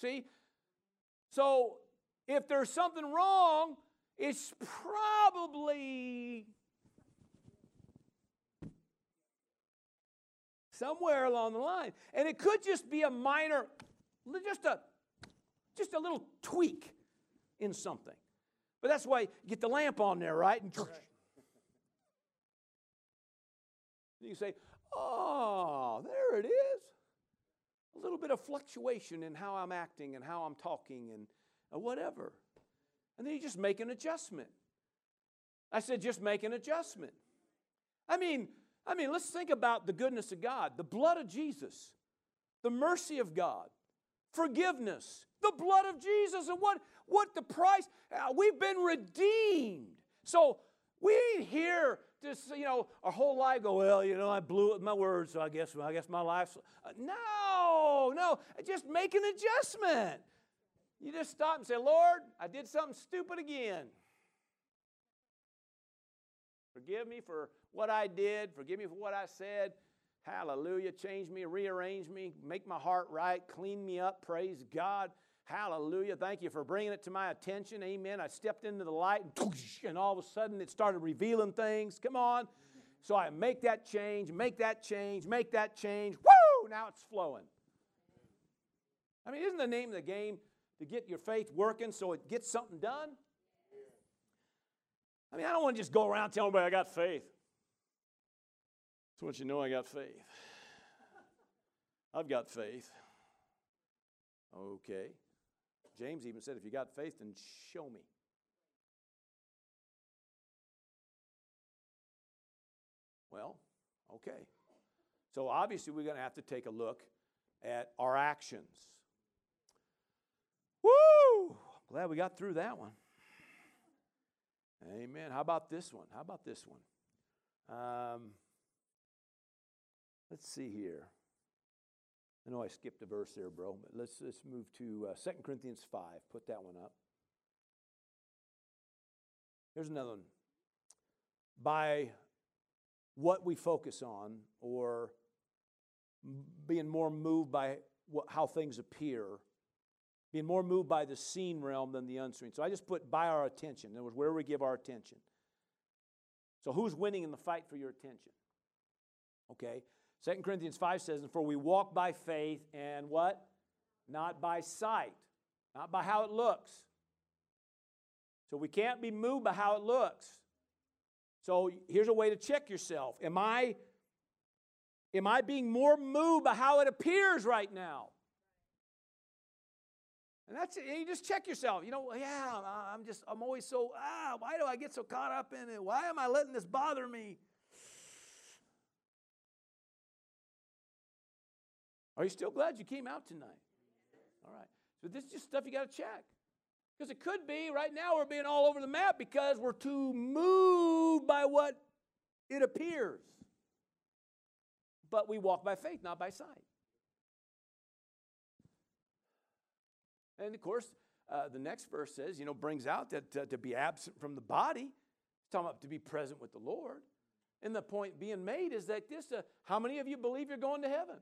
See? So if there's something wrong, it's probably somewhere along the line. And it could just be a minor, just a, just a little tweak in something. But that's why you get the lamp on there, right? And you say, oh, there it is. A little bit of fluctuation in how I'm acting and how I'm talking and whatever. And then you just make an adjustment. I said, just make an adjustment. I mean, I mean, let's think about the goodness of God, the blood of Jesus, the mercy of God, forgiveness, the blood of Jesus, and what, what the price. Uh, we've been redeemed. So we ain't here to, you know, our whole life go, well, you know, I blew it my words, so I guess, I guess my life's. Uh, no, no, just make an adjustment. You just stop and say, Lord, I did something stupid again. Forgive me for what I did. Forgive me for what I said. Hallelujah. Change me, rearrange me, make my heart right, clean me up. Praise God. Hallelujah. Thank you for bringing it to my attention. Amen. I stepped into the light and, all of a sudden it started revealing things. Come on. So I make that change, make that change, make that change. Woo! Now it's flowing. I mean, isn't the name of the game to get your faith working so it gets something done? I mean, I don't want to just go around telling everybody I got faith. Just want you know I got faith. I've got faith. Okay. James even said, if you got faith, then show me. Well, okay. So obviously, we're going to have to take a look at our actions. Woo! Glad we got through that one. Amen. How about this one? How about this one? Um, let's see here. I know I skipped a verse there, bro, but let's, let's move to uh, 2 Corinthians 5. Put that one up. Here's another one. By what we focus on, or being more moved by what, how things appear, being more moved by the seen realm than the unseen. So I just put by our attention. In other words, where we give our attention. So who's winning in the fight for your attention? Okay. 2 Corinthians 5 says, And for we walk by faith and what? Not by sight, not by how it looks. So we can't be moved by how it looks. So here's a way to check yourself. Am I am I being more moved by how it appears right now? And that's it. You just check yourself. You know, yeah, I'm just, I'm always so, ah, why do I get so caught up in it? Why am I letting this bother me? Are you still glad you came out tonight? All right. So this is just stuff you got to check. Because it could be right now we're being all over the map because we're too moved by what it appears. But we walk by faith, not by sight. And of course, uh, the next verse says, you know, brings out that uh, to be absent from the body, it's talking about to be present with the Lord. And the point being made is that this, uh, how many of you believe you're going to heaven?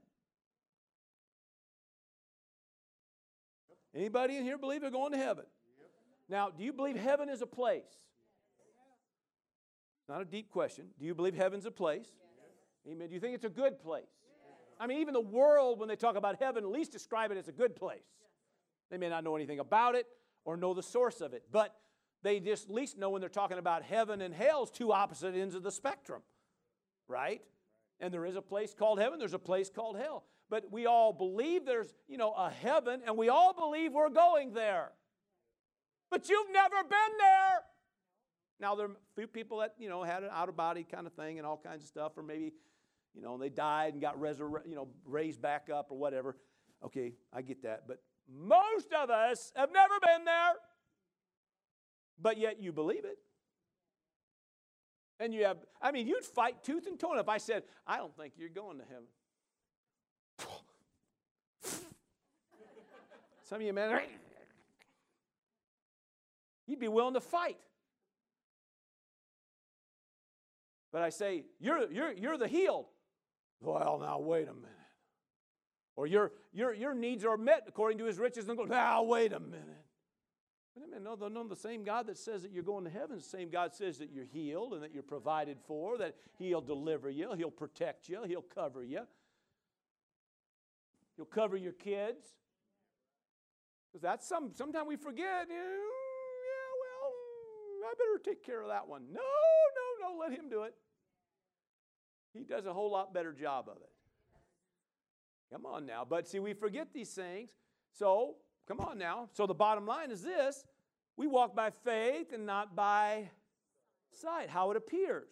Anybody in here believe they're going to heaven? Yep. Now, do you believe heaven is a place? Not a deep question. Do you believe heaven's a place? Yes. Amen. Do you think it's a good place? I mean, even the world, when they talk about heaven, at least describe it as a good place. They may not know anything about it or know the source of it, but they just at least know when they're talking about heaven and hell's two opposite ends of the spectrum, right? And there is a place called heaven, there's a place called hell but we all believe there's, you know, a heaven and we all believe we're going there. But you've never been there. Now, there are a few people that, you know, had an out of body kind of thing and all kinds of stuff, or maybe, you know, they died and got resurre- you know, raised back up or whatever. Okay, I get that. But most of us have never been there, but yet you believe it. And you have, I mean, you'd fight tooth and toe if I said, I don't think you're going to heaven. Some of you men, you'd be willing to fight. But I say, you're, you're, you're the healed. Well, now, wait a minute. Or your, your, your needs are met according to his riches. And go, now, wait a minute. Wait a minute. No, no, the same God that says that you're going to heaven, the same God says that you're healed and that you're provided for, that he'll deliver you, he'll protect you, he'll cover you. He'll cover your kids. Because that's some, sometimes we forget, yeah, well, I better take care of that one. No, no, no, let him do it. He does a whole lot better job of it. Come on now. But see, we forget these things. So, come on now. So, the bottom line is this we walk by faith and not by sight, how it appears.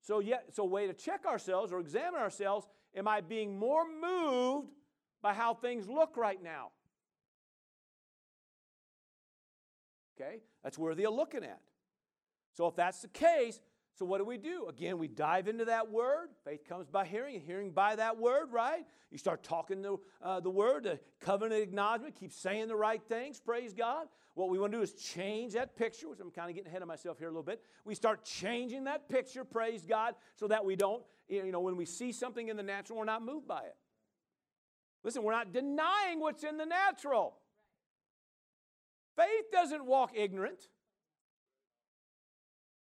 So, yet, so way to check ourselves or examine ourselves am I being more moved by how things look right now? Okay? That's worthy of looking at. So, if that's the case, so, what do we do? Again, we dive into that word. Faith comes by hearing, and hearing by that word, right? You start talking the, uh, the word, the covenant acknowledgement, keep saying the right things, praise God. What we want to do is change that picture, which I'm kind of getting ahead of myself here a little bit. We start changing that picture, praise God, so that we don't, you know, when we see something in the natural, we're not moved by it. Listen, we're not denying what's in the natural. Faith doesn't walk ignorant.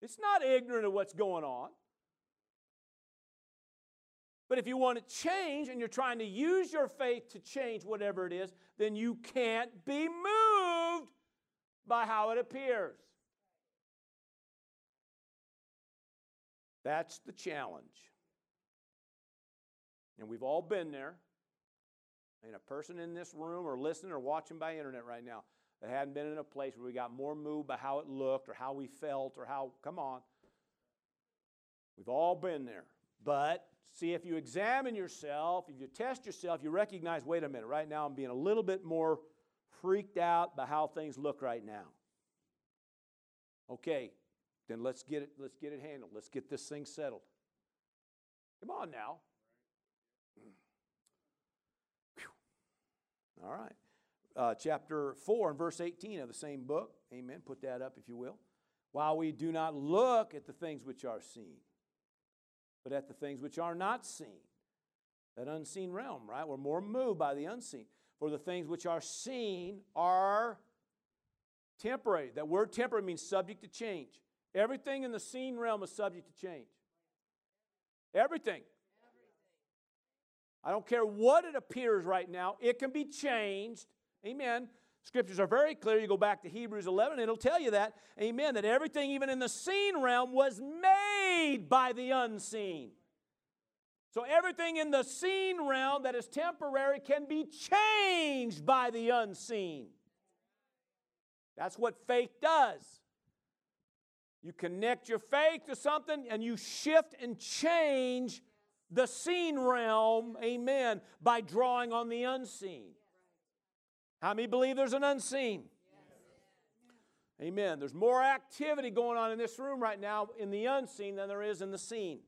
It's not ignorant of what's going on. But if you want to change and you're trying to use your faith to change whatever it is, then you can't be moved by how it appears. That's the challenge. And we've all been there. And a person in this room or listening or watching by internet right now, that hadn't been in a place where we got more moved by how it looked or how we felt or how, come on. We've all been there. But see, if you examine yourself, if you test yourself, you recognize wait a minute, right now I'm being a little bit more freaked out by how things look right now. Okay, then let's get it, let's get it handled. Let's get this thing settled. Come on now. All right uh, chapter 4 and verse 18 of the same book. Amen. Put that up if you will. While we do not look at the things which are seen, but at the things which are not seen. That unseen realm, right? We're more moved by the unseen. For the things which are seen are temporary. That word temporary means subject to change. Everything in the seen realm is subject to change. Everything. I don't care what it appears right now, it can be changed Amen. Scriptures are very clear. You go back to Hebrews 11, it'll tell you that. Amen. That everything, even in the seen realm, was made by the unseen. So everything in the seen realm that is temporary can be changed by the unseen. That's what faith does. You connect your faith to something and you shift and change the seen realm, amen, by drawing on the unseen. How many believe there's an unseen? Yes. Amen. There's more activity going on in this room right now in the unseen than there is in the seen.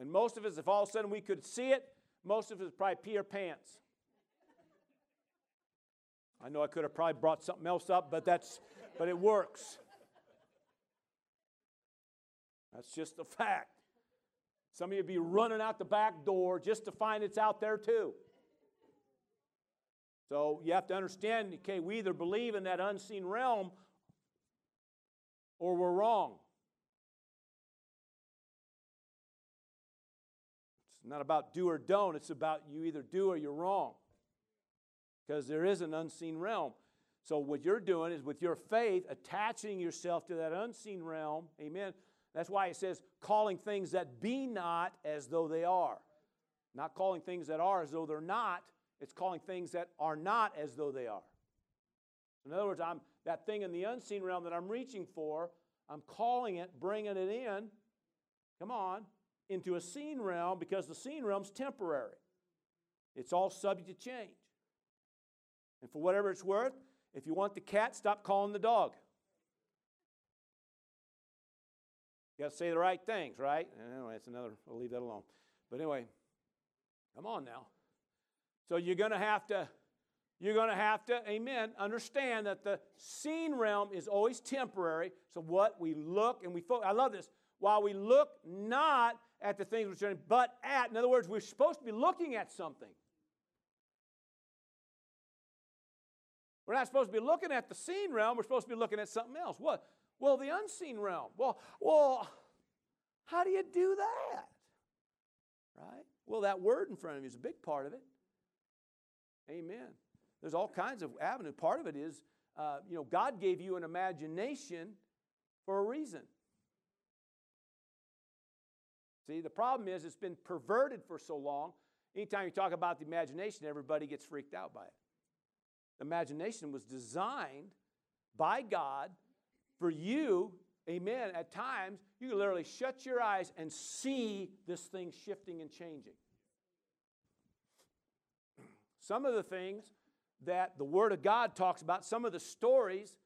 And most of us, if all of a sudden we could see it, most of us probably pee our pants. I know I could have probably brought something else up, but that's but it works. That's just a fact. Some of you'd be running out the back door just to find it's out there too. So you have to understand, okay, we either believe in that unseen realm or we're wrong. It's not about do or don't, it's about you either do or you're wrong. Because there is an unseen realm. So what you're doing is with your faith, attaching yourself to that unseen realm. Amen. That's why it says calling things that be not as though they are. Not calling things that are as though they're not, it's calling things that are not as though they are. In other words, I'm that thing in the unseen realm that I'm reaching for, I'm calling it, bringing it in, come on, into a seen realm because the seen realm's temporary. It's all subject to change. And for whatever it's worth, if you want the cat, stop calling the dog. You got to say the right things, right? Anyway, that's another, we'll leave that alone. But anyway, come on now. So you're going to have to, you're going to have to, amen, understand that the seen realm is always temporary. So what we look and we focus, I love this, while we look not at the things which are, but at, in other words, we're supposed to be looking at something. We're not supposed to be looking at the seen realm, we're supposed to be looking at something else. What? Well, the unseen realm. Well, well, how do you do that? Right? Well, that word in front of you is a big part of it. Amen. There's all kinds of avenues. Part of it is, uh, you know, God gave you an imagination for a reason. See, the problem is it's been perverted for so long. Anytime you talk about the imagination, everybody gets freaked out by it. Imagination was designed by God for you, amen. At times, you can literally shut your eyes and see this thing shifting and changing. Some of the things that the Word of God talks about, some of the stories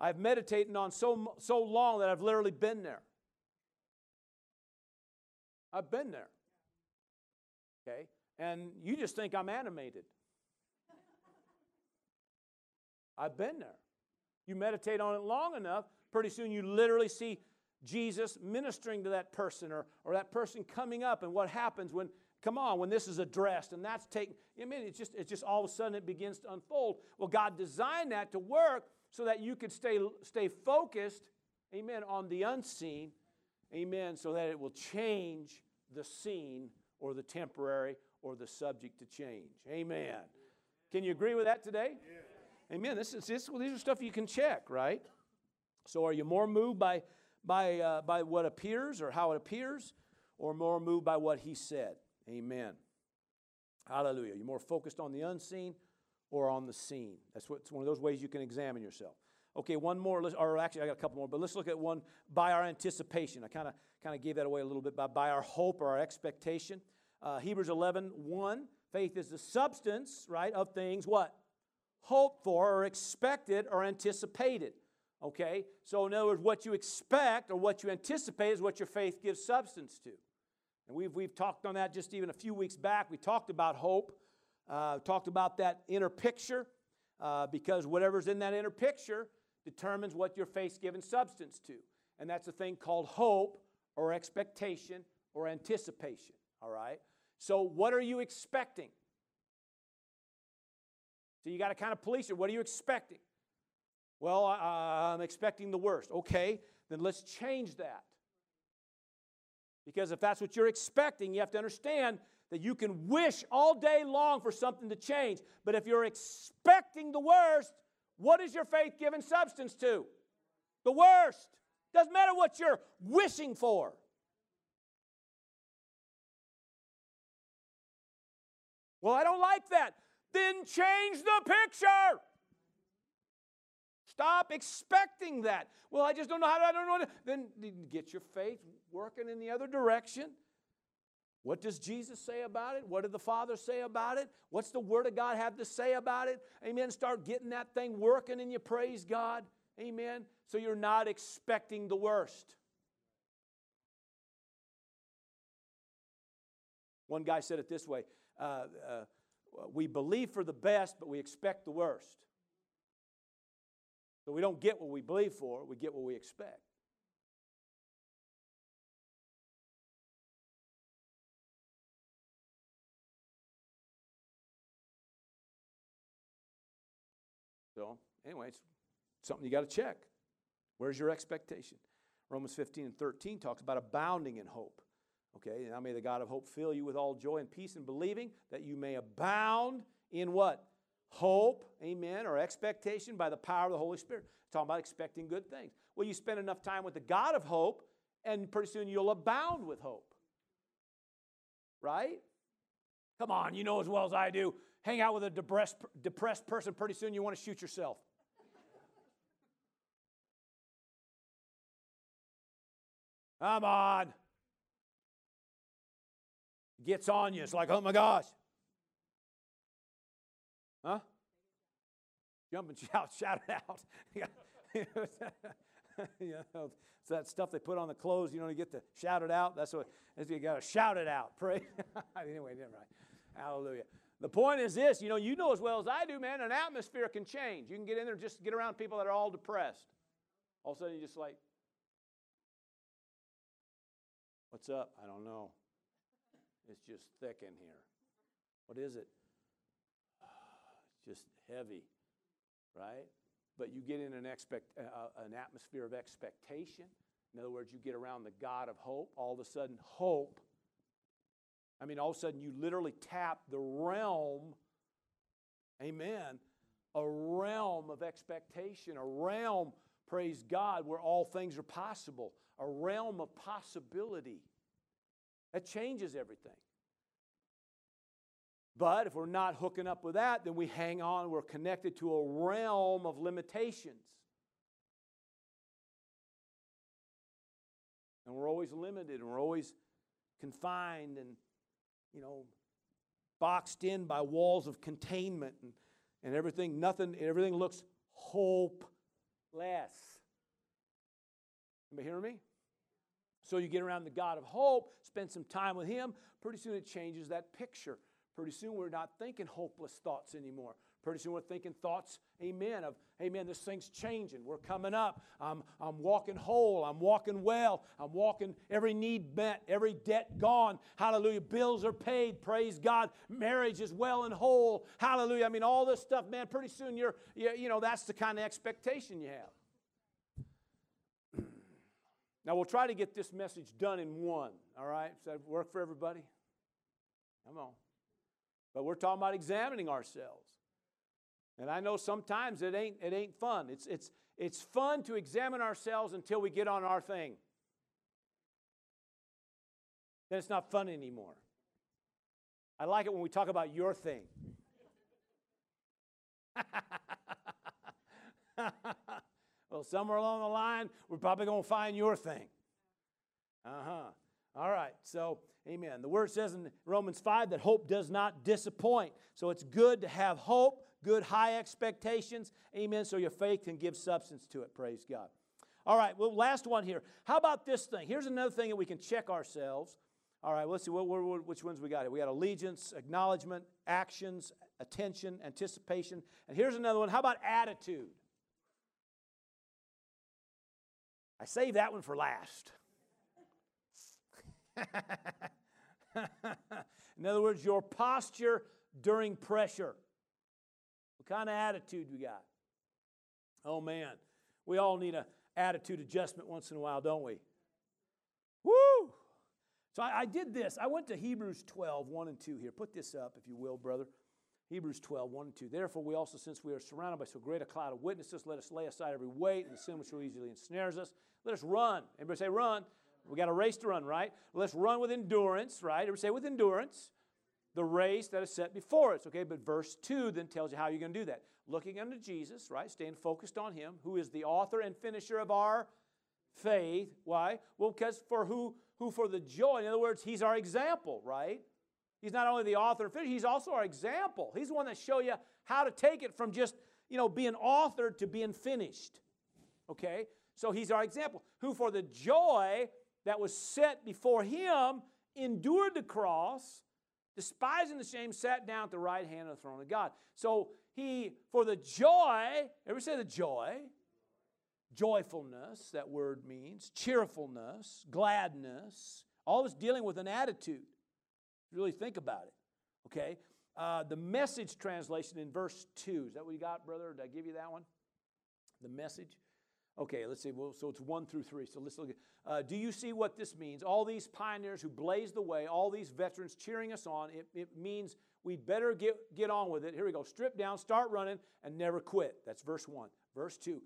I've meditated on so, so long that I've literally been there. I've been there. Okay? And you just think I'm animated. I've been there. You meditate on it long enough, pretty soon you literally see Jesus ministering to that person or, or that person coming up and what happens when Come on, when this is addressed and that's taken, I mean, it's just, it's just all of a sudden it begins to unfold. Well, God designed that to work so that you could stay, stay focused, amen, on the unseen, amen, so that it will change the seen or the temporary or the subject to change. Amen. Can you agree with that today? Yeah. Amen. This is this, well, these are stuff you can check, right? So, are you more moved by by uh, by what appears or how it appears, or more moved by what He said? Amen. Hallelujah. You're more focused on the unseen or on the seen. That's what, it's one of those ways you can examine yourself. Okay, one more, or actually I got a couple more, but let's look at one by our anticipation. I kind of kind of gave that away a little bit by, by our hope or our expectation. Uh, Hebrews 11, 1, faith is the substance, right, of things what? Hoped for or expected or anticipated. Okay? So in other words, what you expect or what you anticipate is what your faith gives substance to. And we've, we've talked on that just even a few weeks back. We talked about hope, uh, talked about that inner picture, uh, because whatever's in that inner picture determines what your faith's given substance to. And that's a thing called hope or expectation or anticipation. All right? So, what are you expecting? So, you got to kind of police it. What are you expecting? Well, I'm expecting the worst. Okay, then let's change that. Because if that's what you're expecting, you have to understand that you can wish all day long for something to change. But if you're expecting the worst, what is your faith given substance to? The worst. Doesn't matter what you're wishing for. Well, I don't like that. Then change the picture. Stop expecting that. Well, I just don't know how to, I don't know. Then get your faith working in the other direction. What does Jesus say about it? What did the Father say about it? What's the Word of God have to say about it? Amen. Start getting that thing working and you praise God. Amen. So you're not expecting the worst. One guy said it this way uh, uh, We believe for the best, but we expect the worst. So we don't get what we believe for, we get what we expect. So, anyway, it's something you got to check. Where's your expectation? Romans 15 and 13 talks about abounding in hope. Okay, now may the God of hope fill you with all joy and peace in believing that you may abound in what? Hope, amen, or expectation by the power of the Holy Spirit. It's talking about expecting good things. Well, you spend enough time with the God of hope, and pretty soon you'll abound with hope. Right? Come on, you know as well as I do. Hang out with a depressed, depressed person, pretty soon you want to shoot yourself. Come on. Gets on you. It's like, oh my gosh. Huh? Jump and shout, shout it out. you know, it's that stuff they put on the clothes, you know, to get to shout it out. That's what you got to shout it out. Pray. anyway, mind. Hallelujah. The point is this you know, you know as well as I do, man, an atmosphere can change. You can get in there and just get around people that are all depressed. All of a sudden, you're just like, What's up? I don't know. It's just thick in here. What is it? Just heavy, right? But you get in an, expect, uh, uh, an atmosphere of expectation. In other words, you get around the God of hope. All of a sudden, hope. I mean, all of a sudden, you literally tap the realm, amen, a realm of expectation, a realm, praise God, where all things are possible, a realm of possibility. That changes everything. But if we're not hooking up with that, then we hang on, we're connected to a realm of limitations. And we're always limited and we're always confined and, you know, boxed in by walls of containment and, and everything, nothing, everything looks hopeless. Anybody hear me? So you get around the God of hope, spend some time with Him, pretty soon it changes that picture. Pretty soon we're not thinking hopeless thoughts anymore. Pretty soon we're thinking thoughts, amen, of, amen, this thing's changing. We're coming up. I'm, I'm walking whole. I'm walking well. I'm walking every need met, every debt gone. Hallelujah. Bills are paid. Praise God. Marriage is well and whole. Hallelujah. I mean, all this stuff, man, pretty soon you're, you, you know, that's the kind of expectation you have. Now, we'll try to get this message done in one, all right? Does that work for everybody? Come on. But we're talking about examining ourselves. And I know sometimes it ain't, it ain't fun. It's, it's, it's fun to examine ourselves until we get on our thing. Then it's not fun anymore. I like it when we talk about your thing. Well, somewhere along the line, we're probably going to find your thing. Uh huh. All right. So, amen. The word says in Romans 5 that hope does not disappoint. So, it's good to have hope, good high expectations. Amen. So, your faith can give substance to it. Praise God. All right. Well, last one here. How about this thing? Here's another thing that we can check ourselves. All right, let's see what, what, which ones we got here. We got allegiance, acknowledgement, actions, attention, anticipation. And here's another one. How about attitude? I saved that one for last. In other words, your posture during pressure. What kind of attitude we got? Oh man, we all need an attitude adjustment once in a while, don't we? Woo! So I, I, did this. I went to Hebrews 12, 1 and 2 here. Put this up, if you will, brother. Hebrews 12, 1 and 2. Therefore, we also, since we are surrounded by so great a cloud of witnesses, let us lay aside every weight and the sin which so easily ensnares us. Let us run. Everybody say, run. We got a race to run, right? Let's run with endurance, right? Everybody say, with endurance, the race that is set before us, okay? But verse 2 then tells you how you're going to do that. Looking unto Jesus, right? Staying focused on Him, who is the author and finisher of our faith. Why? Well, because for who, who for the joy, in other words, He's our example, right? He's not only the author and finisher, he's also our example. He's the one that show you how to take it from just, you know, being authored to being finished. Okay? So he's our example, who for the joy that was set before him endured the cross, despising the shame, sat down at the right hand of the throne of God. So he, for the joy, ever say the joy? Joyfulness, that word means, cheerfulness, gladness, all this dealing with an attitude really think about it. Okay? Uh, the message translation in verse 2. Is that what you got, brother? Did I give you that one? The message? Okay, let's see. Well, so it's 1 through 3. So let's look at uh, Do you see what this means? All these pioneers who blazed the way, all these veterans cheering us on, it, it means we better get, get on with it. Here we go. Strip down, start running, and never quit. That's verse 1. Verse 2.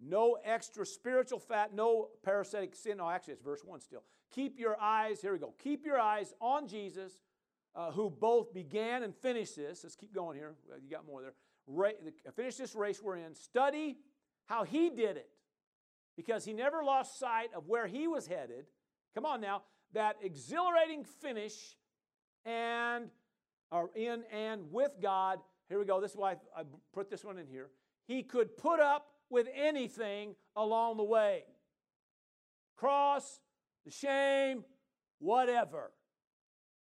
No extra spiritual fat, no parasitic sin. No, actually, it's verse 1 still. Keep your eyes, here we go. Keep your eyes on Jesus, uh, who both began and finished this. Let's keep going here. You got more there. Ra- finish this race we're in. Study how he did it because he never lost sight of where he was headed. Come on now. That exhilarating finish and are in and with God. Here we go. This is why I put this one in here. He could put up with anything along the way cross, the shame, whatever.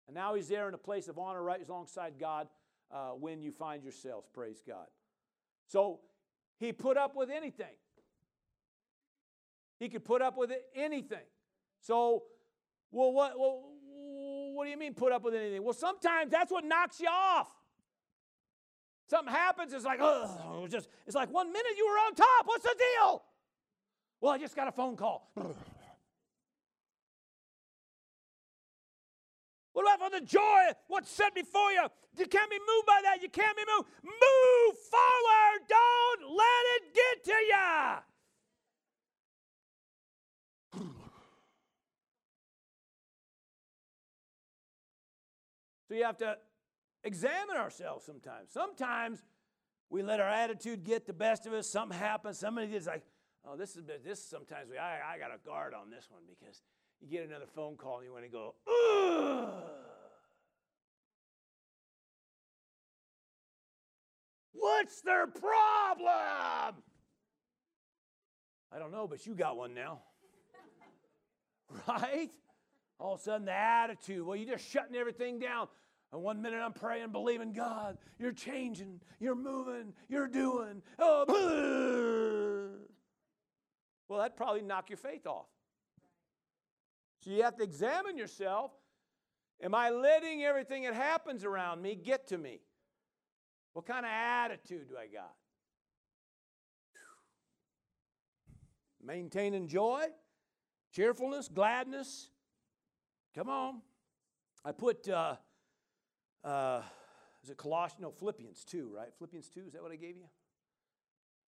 And now he's there in a place of honor right alongside God. uh, when you find yourselves. Praise God. So he put up with anything. He could put up with anything. So, well, what, well, what do you mean put up with anything? Well, sometimes that's what knocks you off. Something happens, it's like, oh, just, it's like one minute you were on top. What's the deal? Well, I just got a phone call. What about for the joy, what's set before you? You can't be moved by that. You can't be moved. Move forward. Don't let it get to you. So you have to examine ourselves sometimes. Sometimes we let our attitude get the best of us. Something happens. Somebody is like, oh, this is this. Sometimes we, I, I got a guard on this one because you get another phone call and you want to go, Ugh. What's their problem? I don't know, but you got one now. right? All of a sudden, the attitude, well, you're just shutting everything down. And one minute I'm praying, believing God. You're changing, you're moving, you're doing. Oh, well, that'd probably knock your faith off. So you have to examine yourself. Am I letting everything that happens around me get to me? What kind of attitude do I got? Maintaining joy, cheerfulness, gladness. Come on. I put, uh, uh, is it Colossians? No, Philippians 2, right? Philippians 2, is that what I gave you?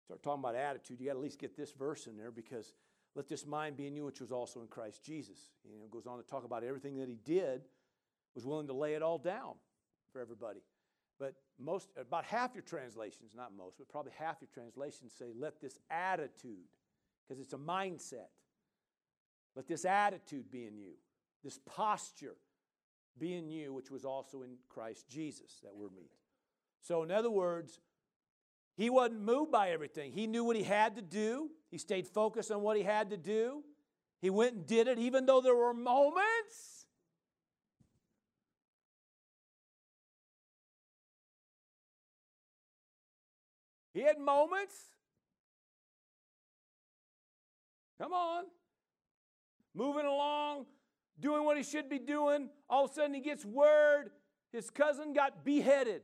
Start talking about attitude. You got to at least get this verse in there because let this mind be in you, which was also in Christ Jesus. You know, goes on to talk about everything that he did, was willing to lay it all down for everybody. But most, about half your translations, not most, but probably half your translations say, let this attitude, because it's a mindset. Let this attitude be in you, this posture be in you, which was also in Christ Jesus, that word means. So, in other words, he wasn't moved by everything. He knew what he had to do. He stayed focused on what he had to do. He went and did it, even though there were moments. He had moments. Come on. Moving along, doing what he should be doing. All of a sudden, he gets word his cousin got beheaded.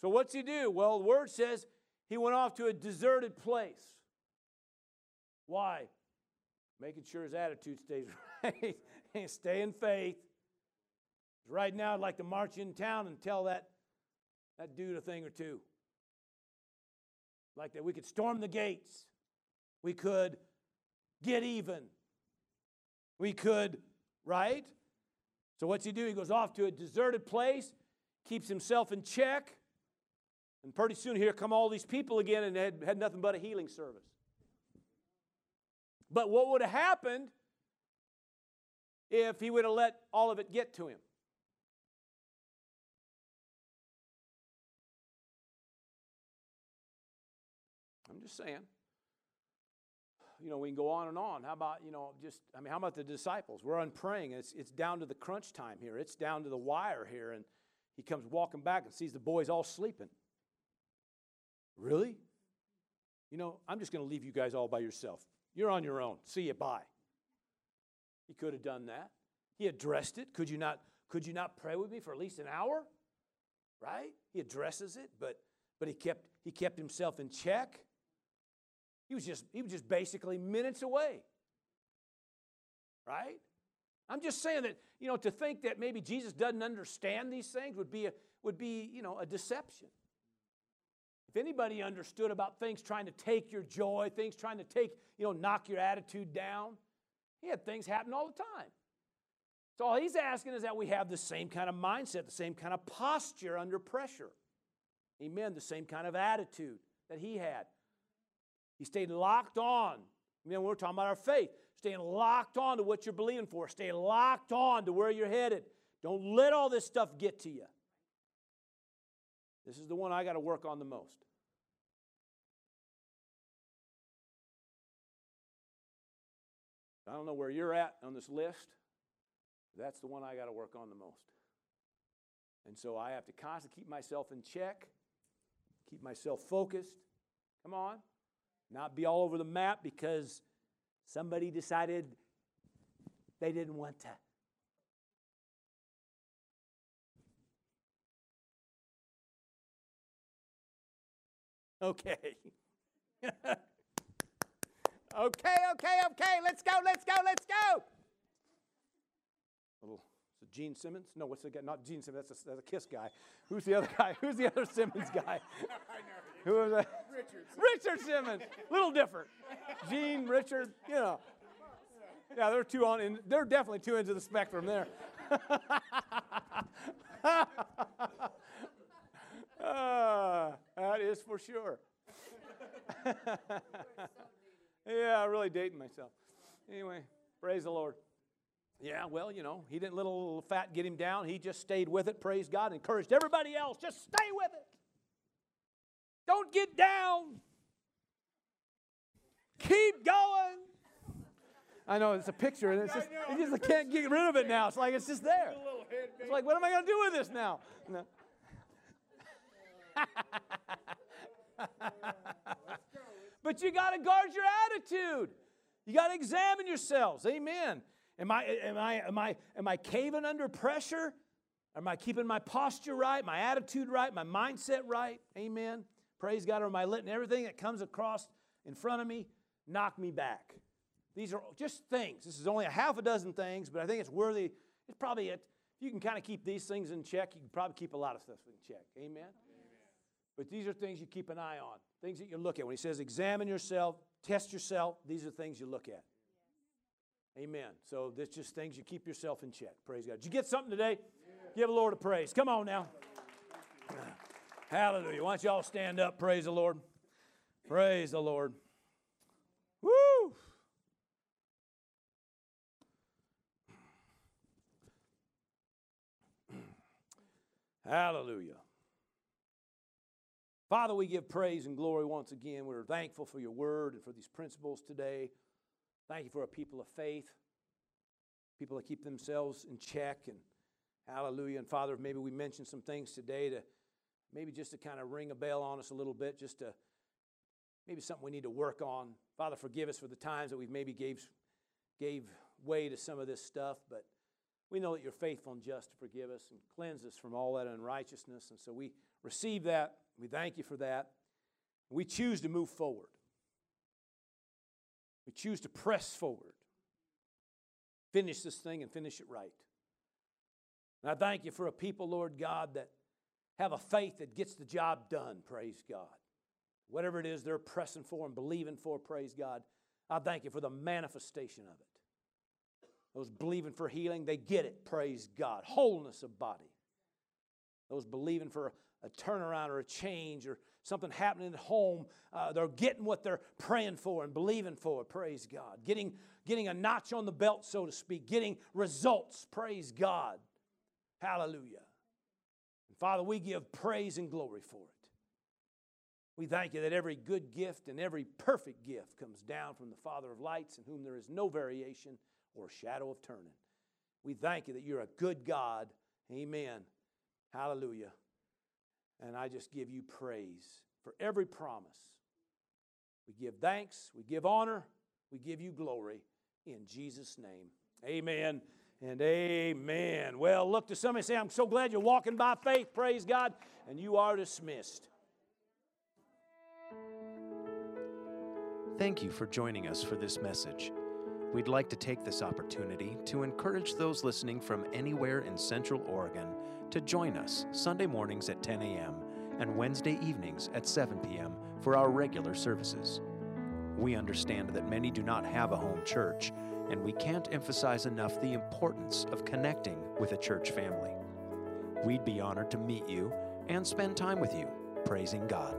So what's he do? Well, the word says he went off to a deserted place. Why? Making sure his attitude stays right. Stay in faith. Right now, I'd like to march in town and tell that, that dude a thing or two. Like that, we could storm the gates. We could get even. We could, right? So what's he do? He goes off to a deserted place, keeps himself in check, and pretty soon here come all these people again and had, had nothing but a healing service. But what would have happened if he would have let all of it get to him? I'm just saying. You know, we can go on and on. How about, you know, just, I mean, how about the disciples? We're on praying. It's, it's down to the crunch time here, it's down to the wire here. And he comes walking back and sees the boys all sleeping. Really? You know, I'm just going to leave you guys all by yourself. You're on your own. See you. Bye. He could have done that. He addressed it. Could you not? Could you not pray with me for at least an hour? Right? He addresses it, but but he kept he kept himself in check. He was just he was just basically minutes away. Right? I'm just saying that you know to think that maybe Jesus doesn't understand these things would be a, would be you know a deception. If anybody understood about things trying to take your joy, things trying to take, you know, knock your attitude down, he had things happen all the time. So all he's asking is that we have the same kind of mindset, the same kind of posture under pressure. Amen. The same kind of attitude that he had. He stay locked on. You know, we're talking about our faith. Staying locked on to what you're believing for. Stay locked on to where you're headed. Don't let all this stuff get to you. This is the one I got to work on the most. I don't know where you're at on this list. That's the one I got to work on the most. And so I have to constantly keep myself in check, keep myself focused. Come on. Not be all over the map because somebody decided they didn't want to. Okay. okay, okay, okay. Let's go, let's go, let's go. Little Gene Simmons? No, what's the guy? Not Gene Simmons. That's a, that's a Kiss guy. Who's the other guy? Who's the other Simmons guy? Who was that? Richard. Richard Simmons. Little different. Gene, Richard. You know. Yeah, they're two on. In, they're definitely two ends of the spectrum there. uh, that is for sure. yeah, really dating myself. Anyway, praise the Lord. Yeah, well, you know, he didn't let a little fat get him down. He just stayed with it, praise God, encouraged everybody else, just stay with it. Don't get down. Keep going. I know it's a picture, and it's just, you just can't get rid of it now. It's like it's just there. It's like, what am I going to do with this now? No. but you got to guard your attitude. You got to examine yourselves. Amen. Am I, am, I, am, I, am I caving under pressure? Am I keeping my posture right, my attitude right, my mindset right? Amen. Praise God. Am I letting everything that comes across in front of me knock me back? These are just things. This is only a half a dozen things, but I think it's worthy. It's probably, it. if you can kind of keep these things in check, you can probably keep a lot of stuff in check. Amen? Amen. But these are things you keep an eye on, things that you look at. When he says examine yourself, test yourself, these are things you look at. Amen. So this just things you keep yourself in check. Praise God. Did you get something today? Yeah. Give the Lord a praise. Come on now. Hallelujah. Why don't you all stand up? Praise the Lord. Praise the Lord. Woo! Hallelujah. Father, we give praise and glory once again. We're thankful for your word and for these principles today. Thank you for a people of faith, people that keep themselves in check. And hallelujah. And Father, maybe we mentioned some things today to maybe just to kind of ring a bell on us a little bit, just to maybe something we need to work on. Father, forgive us for the times that we've maybe gave, gave way to some of this stuff, but we know that you're faithful and just to forgive us and cleanse us from all that unrighteousness. And so we receive that. We thank you for that. We choose to move forward. We choose to press forward, finish this thing and finish it right. And I thank you for a people, Lord God, that have a faith that gets the job done, praise God. Whatever it is they're pressing for and believing for, praise God. I thank you for the manifestation of it. Those believing for healing, they get it, praise God. Wholeness of body. Those believing for a turnaround or a change or something happening at home, uh, they're getting what they're praying for and believing for. Praise God. Getting, getting a notch on the belt, so to speak, getting results. Praise God. Hallelujah. And Father, we give praise and glory for it. We thank you that every good gift and every perfect gift comes down from the Father of lights, in whom there is no variation or shadow of turning. We thank you that you're a good God. Amen. Hallelujah. And I just give you praise for every promise. We give thanks, we give honor, we give you glory in Jesus' name. Amen and amen. Well, look to somebody and say, I'm so glad you're walking by faith, praise God, and you are dismissed. Thank you for joining us for this message. We'd like to take this opportunity to encourage those listening from anywhere in Central Oregon to join us Sunday mornings at 10 a.m. and Wednesday evenings at 7 p.m. for our regular services. We understand that many do not have a home church, and we can't emphasize enough the importance of connecting with a church family. We'd be honored to meet you and spend time with you, praising God.